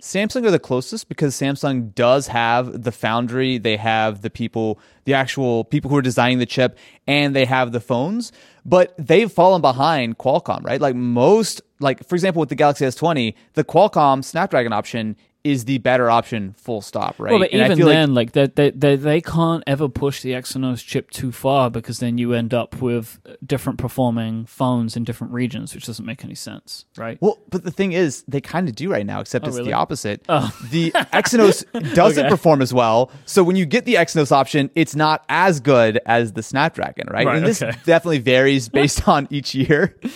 Samsung are the closest because Samsung does have the foundry, they have the people, the actual people who are designing the chip, and they have the phones, but they've fallen behind Qualcomm, right? Like most, like for example, with the Galaxy S20, the Qualcomm Snapdragon option is the better option, full stop, right? Well, but And I even feel like- then, like, they, they, they, they can't ever push the Exynos chip too far because then you end up with different performing phones in different regions, which doesn't make any sense, right? Well, but the thing is, they kind of do right now, except oh, it's Oh, really? the opposite. Oh. The Exynos doesn't Okay. perform as well. So when you get the Exynos option, it's not as good as the Snapdragon, right? Right, and this okay. definitely varies based on each year.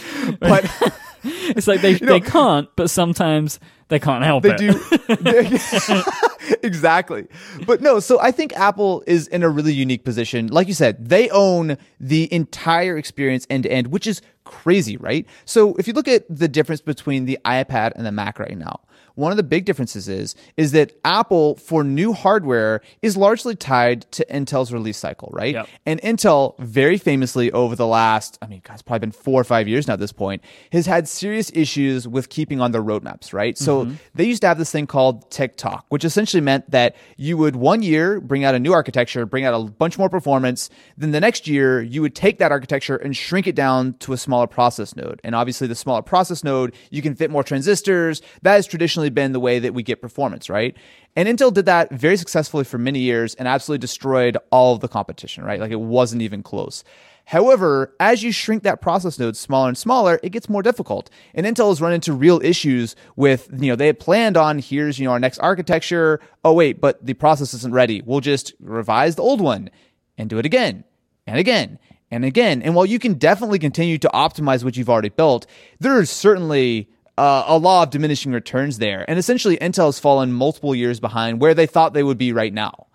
But It's like they, know- they can't, but sometimes they can't help they it. do. They- exactly. But no so i think apple is in a really unique position. Like you said they own the entire experience end to end which is crazy right? So if you look at the difference between the ipad and the mac right now one of the big differences is is that apple for new hardware is largely tied to intel's release cycle right Yep. and Intel, very famously over the last, I mean, God, it's probably been four or five years now at this point, has had serious issues with keeping on their roadmaps, right? So mm-hmm. they used to have this thing called tick-tock, which essentially meant that you would one year bring out a new architecture, bring out a bunch more performance. Then the next year, you would take that architecture and shrink it down to a smaller process node. And obviously, the smaller process node, you can fit more transistors. That has traditionally been the way that we get performance, right? And Intel did that very successfully for many years and absolutely destroyed all of the competition, right? Like it wasn't even close. However, as you shrink that process node smaller and smaller, it gets more difficult. And Intel has run into real issues with, you know, they had planned on here's, you know, our next architecture. Oh, wait, but the process isn't ready. We'll just revise the old one and do it again and again and again. And while you can definitely continue to optimize what you've already built, there is certainly uh, a law of diminishing returns there. And essentially, Intel has fallen multiple years behind where they thought they would be right now.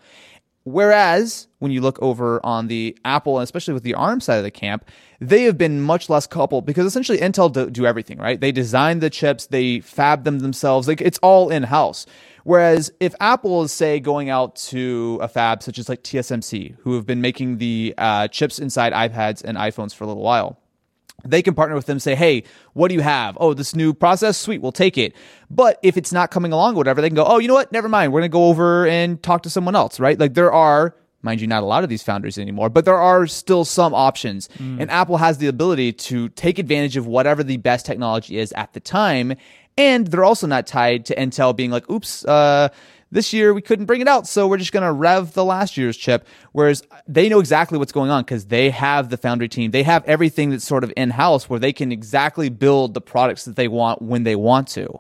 Whereas when you look over on the Apple, and especially with the ARM side of the camp, they have been much less coupled because essentially Intel do, do everything, right? They design the chips, they fab them themselves, like it's all in house. Whereas if Apple is say going out to a fab such as like TSMC, who have been making the uh, chips inside iPads and iPhones for a little while, they can partner with them say hey what do you have? Oh this new process? Sweet we'll take it. But if it's not coming along or whatever they can go oh you know what? Never mind. We're going to go over and talk to someone else right? Like there are mind you not a lot of these foundries anymore but there are still some options. And apple has the ability to take advantage of whatever the best technology is at the time. And they're also not tied to intel being like oops uh this year we couldn't bring it out, so we're just going to rev the last year's chip. Whereas they know exactly what's going on because they have the foundry team. They have everything that's sort of in house where they can exactly build the products that they want when they want to.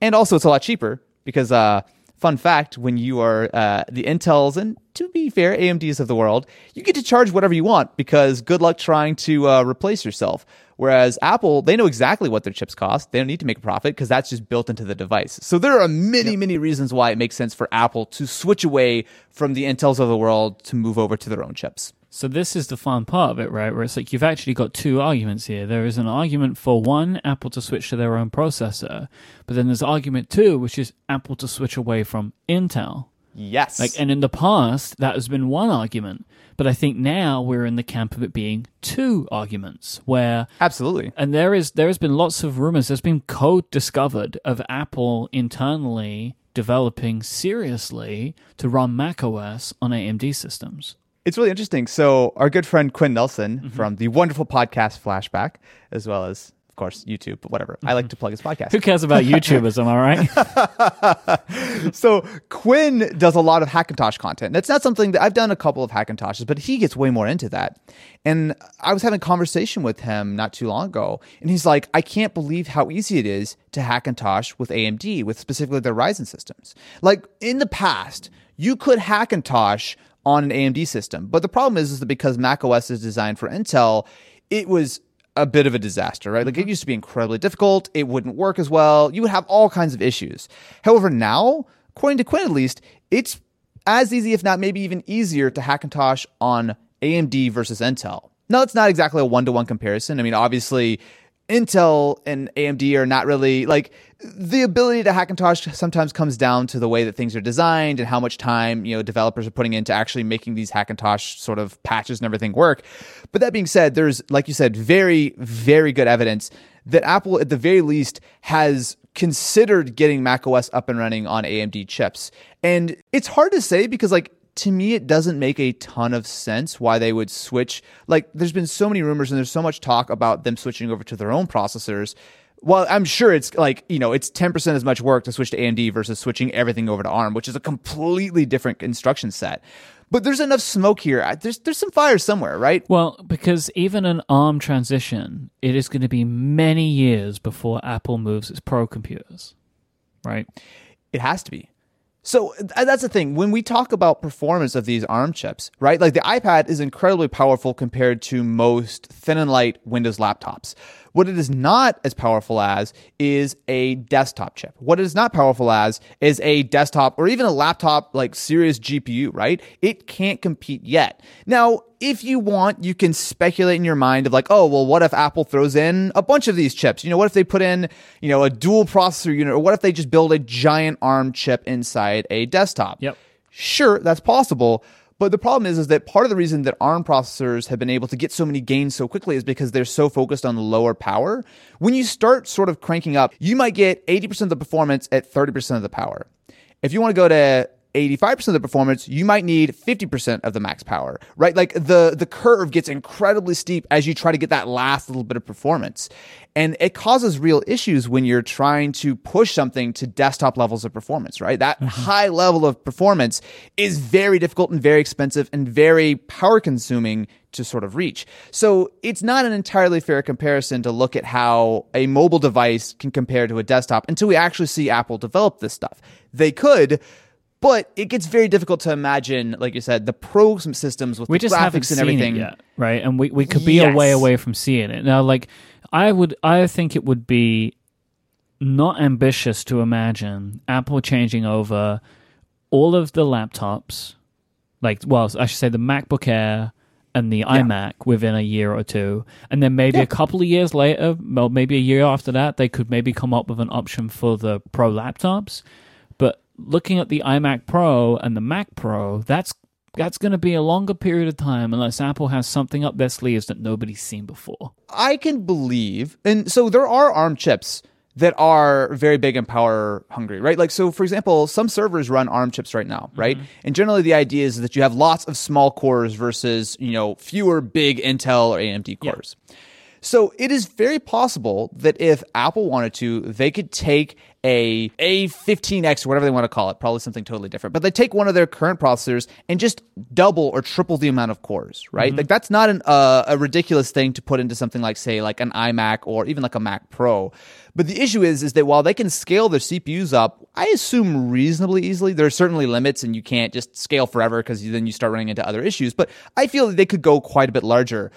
And also, it's a lot cheaper because, uh, fun fact, when you are uh, the Intels and to be fair, AMDs of the world, you get to charge whatever you want because good luck trying to uh, replace yourself. Whereas Apple, they know exactly what their chips cost. They don't need to make a profit because that's just built into the device. So there are many, yep. many reasons why it makes sense for Apple to switch away from the Intels of the world to move over to their own chips. So this is the fun part of it, right? Where it's like you've actually got two arguments here. There is an argument for one, Apple to switch to their own processor, but then there's argument two, which is Apple to switch away from Intel. Yes. Like, and in the past, that has been one argument. But I think now we're in the camp of it being two arguments where Absolutely. And there is there has been lots of rumors. There's been code discovered of Apple internally developing seriously to run macOS on AMD systems it's really interesting. So, our good friend Quinn Nelson mm-hmm. from the wonderful podcast Flashback, as well as, of course, YouTube, but whatever. I like mm-hmm. to plug his podcast. Who cares about YouTubers? am I right? so, Quinn does a lot of Hackintosh content. That's not something that I've done a couple of Hackintoshes, but he gets way more into that. And I was having a conversation with him not too long ago, and he's like, I can't believe how easy it is to Hackintosh with AMD, with specifically their Ryzen systems. Like in the past, you could Hackintosh on an AMD system. But the problem is, is that because Mac OS is designed for Intel, it was a bit of a disaster, right? Like it mm-hmm. used to be incredibly difficult. It wouldn't work as well. You would have all kinds of issues. However, now, according to Quinn at least, it's as easy, if not maybe even easier, to Hackintosh on AMD versus Intel. Now, it's not exactly a one to one comparison. I mean, obviously, Intel and AMD are not really like the ability to Hackintosh sometimes comes down to the way that things are designed and how much time you know developers are putting into actually making these Hackintosh sort of patches and everything work. But that being said, there's like you said, very very good evidence that Apple at the very least has considered getting macOS up and running on AMD chips. And it's hard to say because like to me, it doesn't make a ton of sense why they would switch. Like, there's been so many rumors and there's so much talk about them switching over to their own processors. Well, I'm sure it's like, you know, it's 10% as much work to switch to AMD versus switching everything over to ARM, which is a completely different instruction set. But there's enough smoke here. There's there's some fire somewhere, right? Well, because even an ARM transition, it is going to be many years before Apple moves its pro computers, right? It has to be. So uh, that's the thing. When we talk about performance of these ARM chips, right? Like the iPad is incredibly powerful compared to most thin and light Windows laptops. What it is not as powerful as is a desktop chip. What it is not powerful as is a desktop or even a laptop like serious GPU, right? It can't compete yet. Now, if you want, you can speculate in your mind of like, oh, well, what if Apple throws in a bunch of these chips? You know, what if they put in, you know, a dual processor unit or what if they just build a giant ARM chip inside a desktop? Yep. Sure, that's possible. But the problem is, is that part of the reason that ARM processors have been able to get so many gains so quickly is because they're so focused on lower power. When you start sort of cranking up, you might get 80% of the performance at 30% of the power. If you want to go to 85% of the performance, you might need 50% of the max power, right? Like the, the curve gets incredibly steep as you try to get that last little bit of performance. And it causes real issues when you're trying to push something to desktop levels of performance, right? That mm-hmm. high level of performance is very difficult and very expensive and very power consuming to sort of reach. So it's not an entirely fair comparison to look at how a mobile device can compare to a desktop until we actually see Apple develop this stuff. They could, but it gets very difficult to imagine, like you said, the pro systems with we the just graphics and everything. yet, right? And we, we could be yes. a way away from seeing it. Now, like I would, I think it would be not ambitious to imagine Apple changing over all of the laptops, like well, I should say the MacBook Air and the yeah. iMac within a year or two, and then maybe yeah. a couple of years later, well, maybe a year after that, they could maybe come up with an option for the Pro laptops looking at the iMac Pro and the Mac Pro, that's that's going to be a longer period of time unless Apple has something up their sleeves that nobody's seen before. I can believe, and so there are ARM chips that are very big and power hungry, right? Like, so for example, some servers run ARM chips right now, right? Mm-hmm. And generally the idea is that you have lots of small cores versus, you know, fewer big Intel or AMD cores. Yeah. So it is very possible that if Apple wanted to, they could take a A15X or whatever they want to call it, probably something totally different. But they take one of their current processors and just double or triple the amount of cores, right? Like that's not an, uh, a ridiculous thing to put into something like say like an iMac or even like a Mac Pro. But the issue is is that while they can scale their CPUs up, I assume reasonably easily, there are certainly limits and you can't just scale forever because then you start running into other issues. But I feel that they could go quite a bit larger.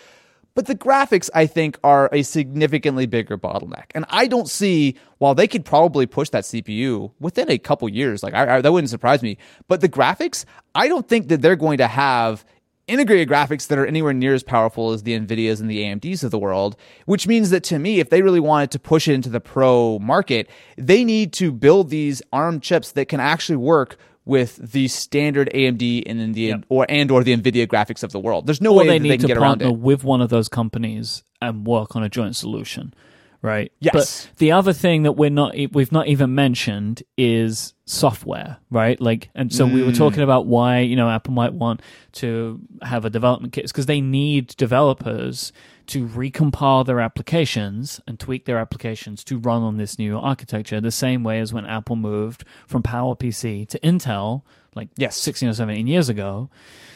But the graphics, I think, are a significantly bigger bottleneck. And I don't see, while they could probably push that CPU within a couple years, like I, I, that wouldn't surprise me. But the graphics, I don't think that they're going to have integrated graphics that are anywhere near as powerful as the NVIDIAs and the AMDs of the world, which means that to me, if they really wanted to push it into the pro market, they need to build these ARM chips that can actually work with the standard AMD and then the Yep. or and or the NVIDIA graphics of the world. There's no or way they need they to partner it. with one of those companies and work on a joint solution, right? Yes. But the other thing that we're not we've not even mentioned is software, right? Like, and so Mm. we were talking about why you know Apple might want to have a development kit because they need developers to recompile their applications and tweak their applications to run on this new architecture the same way as when Apple moved from PowerPC to Intel like Yes. 16 or 17 years ago.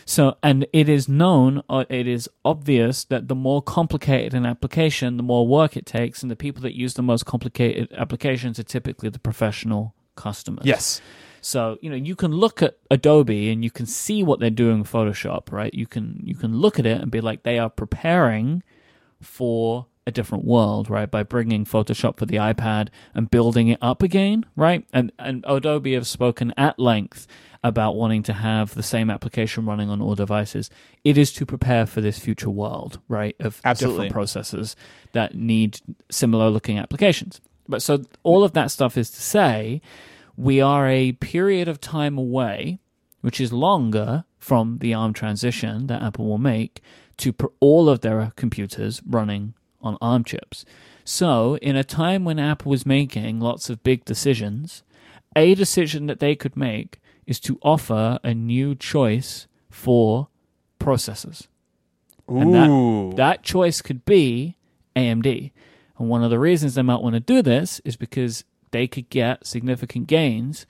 So, and it is known, or it is obvious that the more complicated an application, the more work it takes, and the people that use the most complicated applications are typically the professional customers. Yes. So, you know, you can look at Adobe and you can see what they're doing in Photoshop, right? You can you can look at it and be like they are preparing for a different world, right? By bringing Photoshop for the iPad and building it up again, right? And and Adobe have spoken at length about wanting to have the same application running on all devices. It is to prepare for this future world, right? Of Absolutely. different processors that need similar looking applications. But so all of that stuff is to say we are a period of time away, which is longer from the ARM transition that Apple will make to pr- all of their computers running on ARM chips. So, in a time when Apple was making lots of big decisions, a decision that they could make is to offer a new choice for processors. And that, that choice could be AMD. And one of the reasons they might want to do this is because they could get significant gains.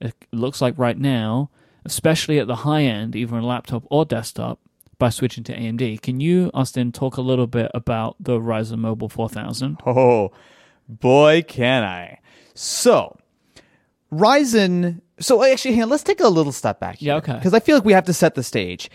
It looks like right now, especially at the high end, either on laptop or desktop, by switching to AMD. Can you, Austin, talk a little bit about the Ryzen Mobile 4000? Oh, boy, can I. So, Ryzen. So, actually, hang on, let's take a little step back here. Yeah, okay. Because I feel like we have to set the stage.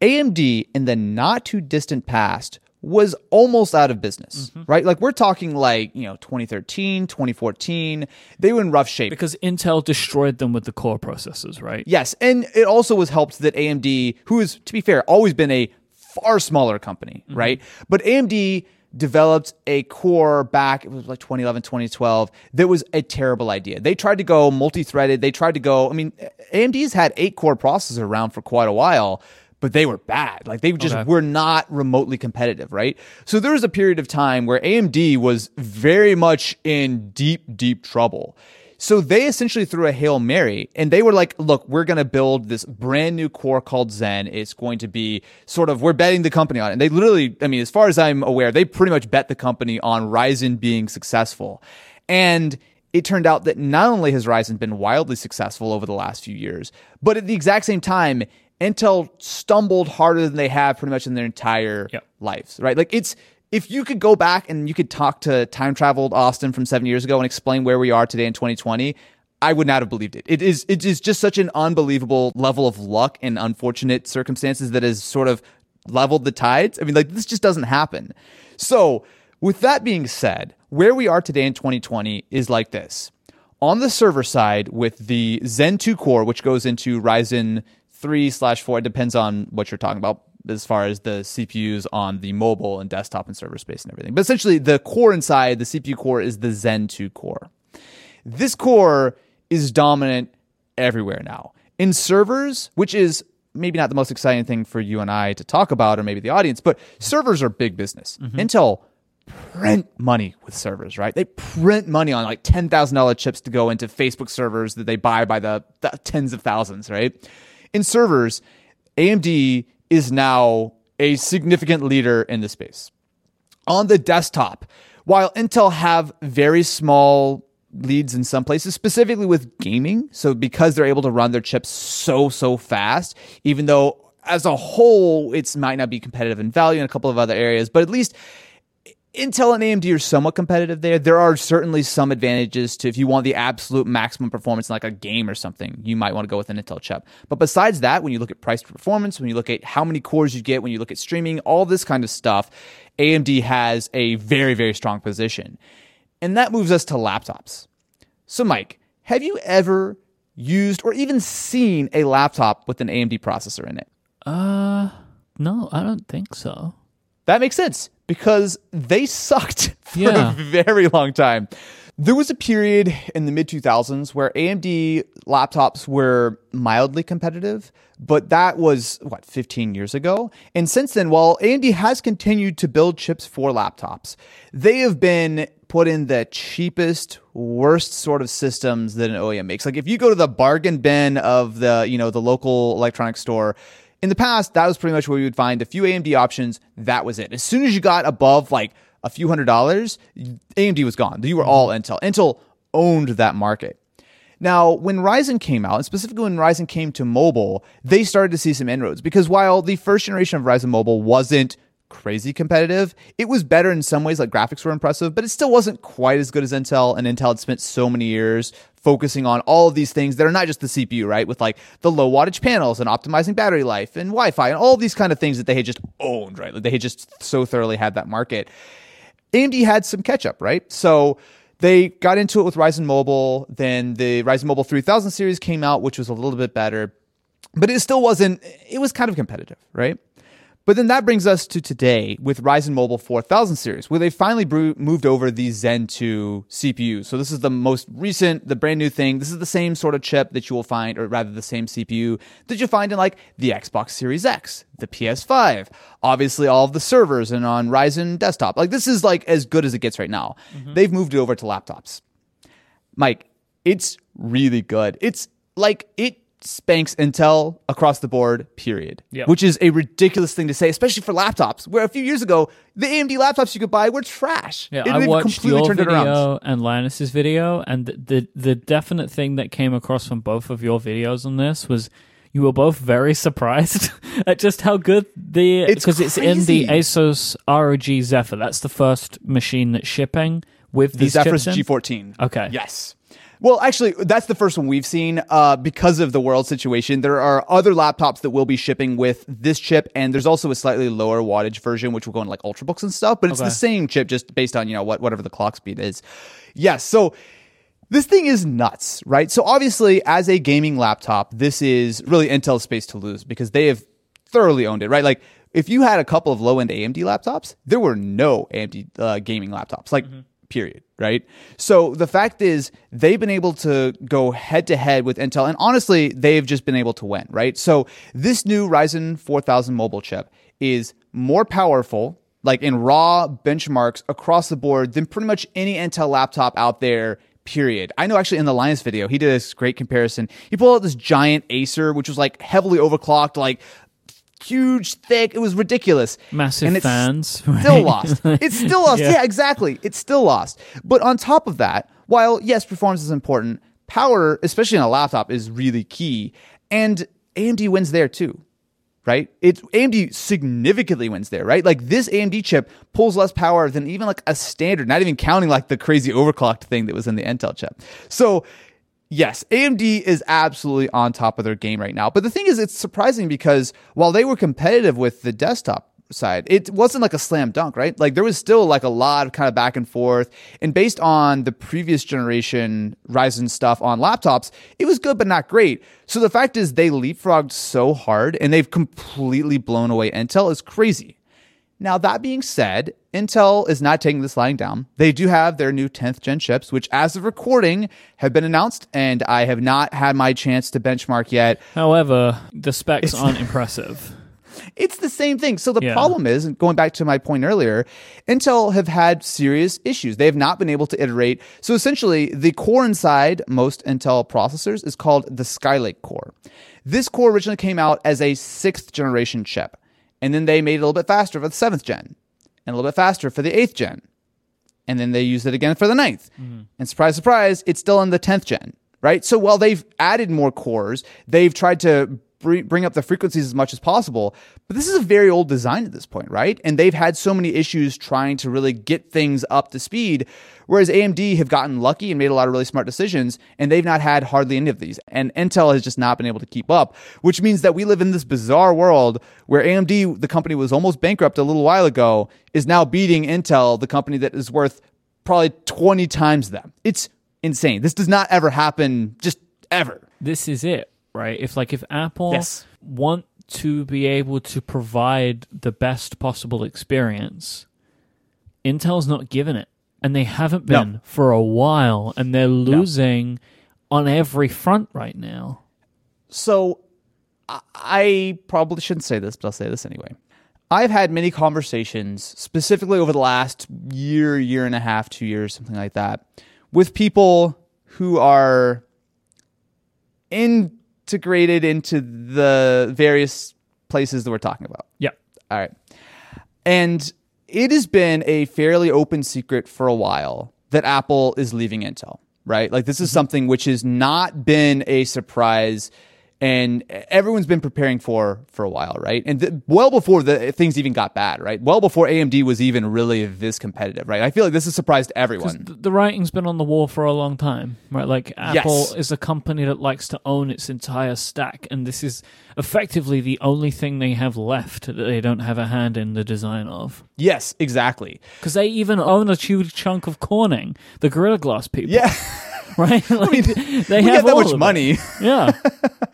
AMD, in the not too distant past, was almost out of business, Mm-hmm. right? Like, we're talking like, you know, 2013, 2014. They were in rough shape. Because Intel destroyed them with the core processors, right? Yes, and it also was helped that AMD, who is to be fair, always been a far smaller company, right? But AMD developed a core back it was like 2011 2012 that was a terrible idea they tried to go multi-threaded they tried to go i mean amd's had eight core processors around for quite a while but they were bad like they just Okay. were not remotely competitive right so there was a period of time where amd was very much in deep deep trouble so they essentially threw a Hail Mary and they were like, look, we're going to build this brand new core called Zen. It's going to be sort of, we're betting the company on it. And they literally, I mean, as far as I'm aware, they pretty much bet the company on Ryzen being successful. And it turned out that not only has Ryzen been wildly successful over the last few years, but at the exact same time, Intel stumbled harder than they have pretty much in their entire Yep. lives, right? Like it's if you could go back and you could talk to time traveled Austin from seven years ago and explain where we are today in 2020, I would not have believed it. It is it is just such an unbelievable level of luck and unfortunate circumstances that has sort of leveled the tides. I mean, like this just doesn't happen. So, with that being said, where we are today in 2020 is like this. On the server side, with the Zen 2 core, which goes into Ryzen 3 slash 4, it depends on what you're talking about as far as the CPUs on the mobile and desktop and server space and everything. But essentially, the core inside the CPU core is the Zen 2 core. This core is dominant everywhere now. In servers, which is maybe not the most exciting thing for you and I to talk about, or maybe the audience, but servers are big business. Mm-hmm. Intel print money with servers, right? They print money on like $10,000 chips to go into Facebook servers that they buy by the, the tens of thousands, right? In servers, AMD is now a significant leader in the space. On the desktop, while Intel have very small leads in some places, specifically with gaming, so because they're able to run their chips so, so fast, even though as a whole, it might not be competitive in value in a couple of other areas, but at least Intel and AMD are somewhat competitive there. There are certainly some advantages to if you want the absolute maximum performance in like a game or something, you might want to go with an Intel chip. But besides that, when you look at price performance, when you look at how many cores you get, when you look at streaming, all this kind of stuff, AMD has a very, very strong position. And that moves us to laptops. So, Myke, have you ever used or even seen a laptop with an AMD processor in it? Uh, no, I don't think so. That makes sense because they sucked for Yeah. a very long time. There was a period in the mid 2000s where AMD laptops were mildly competitive, but that was what 15 years ago. And since then, while AMD has continued to build chips for laptops, they have been put in the cheapest, worst sort of systems that an OEM makes. Like if you go to the bargain bin of the, you know, the local electronics store, in the past, that was pretty much where you would find a few AMD options. That was it. As soon as you got above like a few hundred dollars, AMD was gone. You were all Intel. Intel owned that market. Now, when Ryzen came out, and specifically when Ryzen came to mobile, they started to see some inroads because while the first generation of Ryzen Mobile wasn't crazy competitive, it was better in some ways, like graphics were impressive, but it still wasn't quite as good as Intel. And Intel had spent so many years focusing on all of these things that are not just the CPU, right? With like the low wattage panels and optimizing battery life and Wi Fi and all these kind of things that they had just owned, right? Like they had just so thoroughly had that market. AMD had some catch up, right? So they got into it with Ryzen Mobile. Then the Ryzen Mobile 3000 series came out, which was a little bit better, but it still wasn't, it was kind of competitive, right? But then that brings us to today with Ryzen Mobile 4000 series, where they finally moved over the Zen 2 CPU. So this is the most recent, the brand new thing. This is the same sort of chip that you will find, or rather the same CPU that you find in like the Xbox Series X, the PS5, obviously all of the servers and on Ryzen desktop. Like this is like as good as it gets right now. Mm-hmm. They've moved it over to laptops. Myke, it's really good. It's like it spanks Intel across the board, period. Yep. Which is a ridiculous thing to say, especially for laptops, where a few years ago, the AMD laptops you could buy were trash. Yeah, It- I watched your turned it around. video and Linus's video, and the, the the definite thing that came across from both of your videos on this was you were both very surprised at just how good the because it's in the. ASUS ROG Zephyr. That's the first machine that's shipping with The chips. G14. Okay. Yes. Well, actually, that's the first one we've seen uh, because of the world situation. There are other laptops that will be shipping with this chip, and there's also a slightly lower wattage version, which will go in like ultrabooks and stuff. But it's Okay. the same chip, just based on you know what whatever the clock speed is. Yes. So this thing is nuts, right? So obviously, as a gaming laptop, this is really Intel's space to lose because they have thoroughly owned it, right? Like if you had a couple of low end AMD laptops, there were no AMD uh, gaming laptops, like period, right? So the fact is, they've been able to go head to head with Intel, and honestly, they've just been able to win, right? So this new Ryzen 4000 mobile chip is more powerful like in raw benchmarks across the board than pretty much any Intel laptop out there. Period. I know actually in the Linus video, he did this great comparison. He pulled out this giant Acer, which was like heavily overclocked, like huge, thick. It was ridiculous. Massive And it's fans, Still right? lost. It's still lost. Yeah. yeah, exactly. It's still lost. But on top of that, while yes, performance is important, power, especially on a laptop, is really key. And AMD wins there too right? It's AMD significantly wins there, right? Like this AMD chip pulls less power than even like a standard, not even counting like the crazy overclocked thing that was in the Intel chip. So yes, AMD is absolutely on top of their game right now. But the thing is, it's surprising because while they were competitive with the desktop side, it wasn't like a slam dunk, right? Like there was still like a lot of kind of back and forth. And based on the previous generation Ryzen stuff on laptops, it was good but not great. So the fact is they leapfrogged so hard and they've completely blown away Intel is crazy. Now, that being said, Intel is not taking this lying down. They do have their new 10th gen chips, which, as of recording, have been announced, and I have not had my chance to benchmark yet. However, the specs aren't impressive. It's the same thing. So the Yeah. problem is, and going back to my point earlier, Intel have had serious issues. They have not been able to iterate. So essentially, the core inside most Intel processors is called the Skylake core. This core originally came out as a sixth generation chip, and then they made it a little bit faster for the seventh gen. and a little bit faster for the eighth gen. And then they used it again for the ninth. Mm-hmm. And surprise, surprise, it's still in the 10th gen, right? So while they've added more cores, they've tried to bring up the frequencies as much as possible. But this is a very old design at this point, right? And they've had so many issues trying to really get things up to speed. Whereas AMD have gotten lucky and made a lot of really smart decisions, and they've not had hardly any of these. And Intel has just not been able to keep up, which means that we live in this bizarre world where AMD, the company was almost bankrupt a little while ago, is now beating Intel, the company that is worth probably 20 times them. It's insane. This does not ever happen, just ever. this is it, right? If like if Apple Yes. want to be able to provide the best possible experience, Intel's not giving it. And they haven't No. been for a while and they're losing on every front right now. So I- probably shouldn't say this, but I'll say this anyway. I've had many conversations, specifically over the last year, year and a half, two years, something like that, with people who are integrated into the various places that we're talking about. Yeah. All right. And it has been a fairly open secret for a while that Apple is leaving Intel, right? Like this is mm-hmm. something which has not been a surprise and everyone's been preparing for for a while, right? And th- well before the things even got bad, right? Well before AMD was even really this competitive, right? I feel like this has surprised everyone. Th- The writing's been on the wall for a long time, right? Like Apple Yes. is a company that likes to own its entire stack, and this is effectively the only thing they have left that they don't have a hand in the design of. Yes, exactly. Because they even own a huge chunk of Corning, the Gorilla Glass people. Yeah, right. Like, they we have get that much money. Yeah,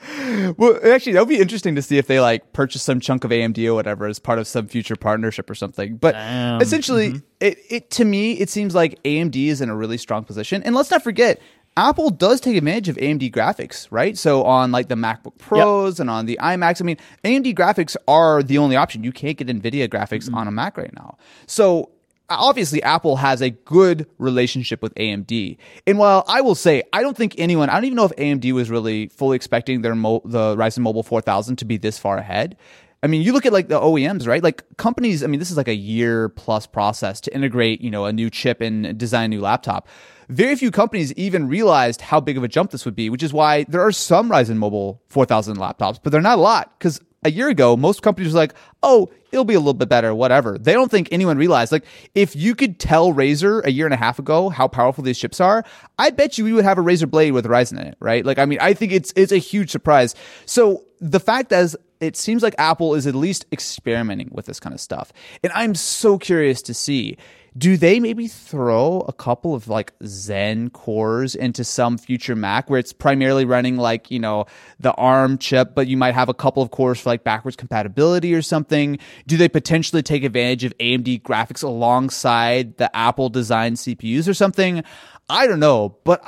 Well, actually, that would be interesting to see if they like purchase some chunk of AMD or whatever as part of some future partnership or something. But Damn. essentially, mm-hmm. it, it to me it seems like AMD is in a really strong position. And let's not forget, Apple does take advantage of AMD graphics, right? So on like the MacBook Pros and on the iMacs, I mean, AMD graphics are the only option. You can't get NVIDIA graphics mm-hmm. on a Mac right now. So obviously Apple has a good relationship with AMD. And while I will say, I don't think anyone, I don't even know if AMD was really fully expecting their mo- the Ryzen Mobile 4000 to be this far ahead. I mean, you look at like the OEMs, right? Like companies, I mean, this is like a year plus process to integrate, you know, a new chip and design a new laptop. Very few companies even realized how big of a jump this would be, which is why there are some Ryzen Mobile 4000 laptops, but they're not a lot because a year ago, most companies were like, oh, it'll be a little bit better, whatever. They don't think anyone realized. Like, if you could tell Razer a year and a half ago how powerful these chips are, I bet you we would have a Razer Blade with Ryzen in it, right? Like, I mean, I think it's it's a huge surprise. So the fact that it seems like Apple is at least experimenting with this kind of stuff, and I'm so curious to see. Do they maybe throw a couple of like Zen cores into some future Mac where it's primarily running like, you know, the ARM chip, but you might have a couple of cores for like backwards compatibility or something? Do they potentially take advantage of AMD graphics alongside the Apple designed CPUs or something? I don't know, but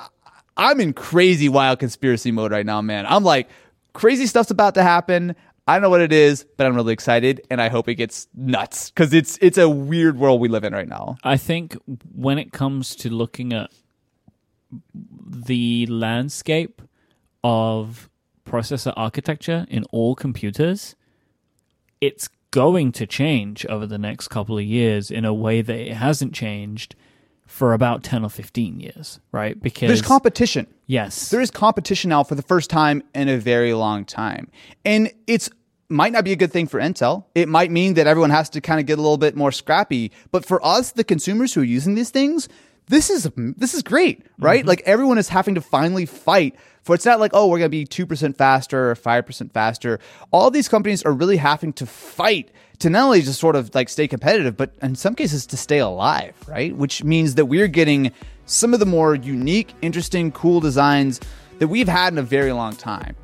I'm in crazy wild conspiracy mode right now, man. I'm like, crazy stuff's about to happen. I don't know what it is, but I'm really excited and I hope it gets nuts because it's it's a weird world we live in right now. I think when it comes to looking at the landscape of processor architecture in all computers, it's going to change over the next couple of years in a way that it hasn't changed for about 10 or 15 years, right? Because There's competition. yes. There is competition now for the first time in a very long time. And it's might not be a good thing for Intel. It might mean that everyone has to kind of get a little bit more scrappy. But for us, the consumers who are using these things, this is this is great, right? Mm-hmm. Like everyone is having to finally fight for it's not like, oh, we're gonna be two percent faster or five percent faster. All these companies are really having to fight to not only just sort of like stay competitive, but in some cases to stay alive, right? Which means that we're getting some of the more unique, interesting, cool designs that we've had in a very long time.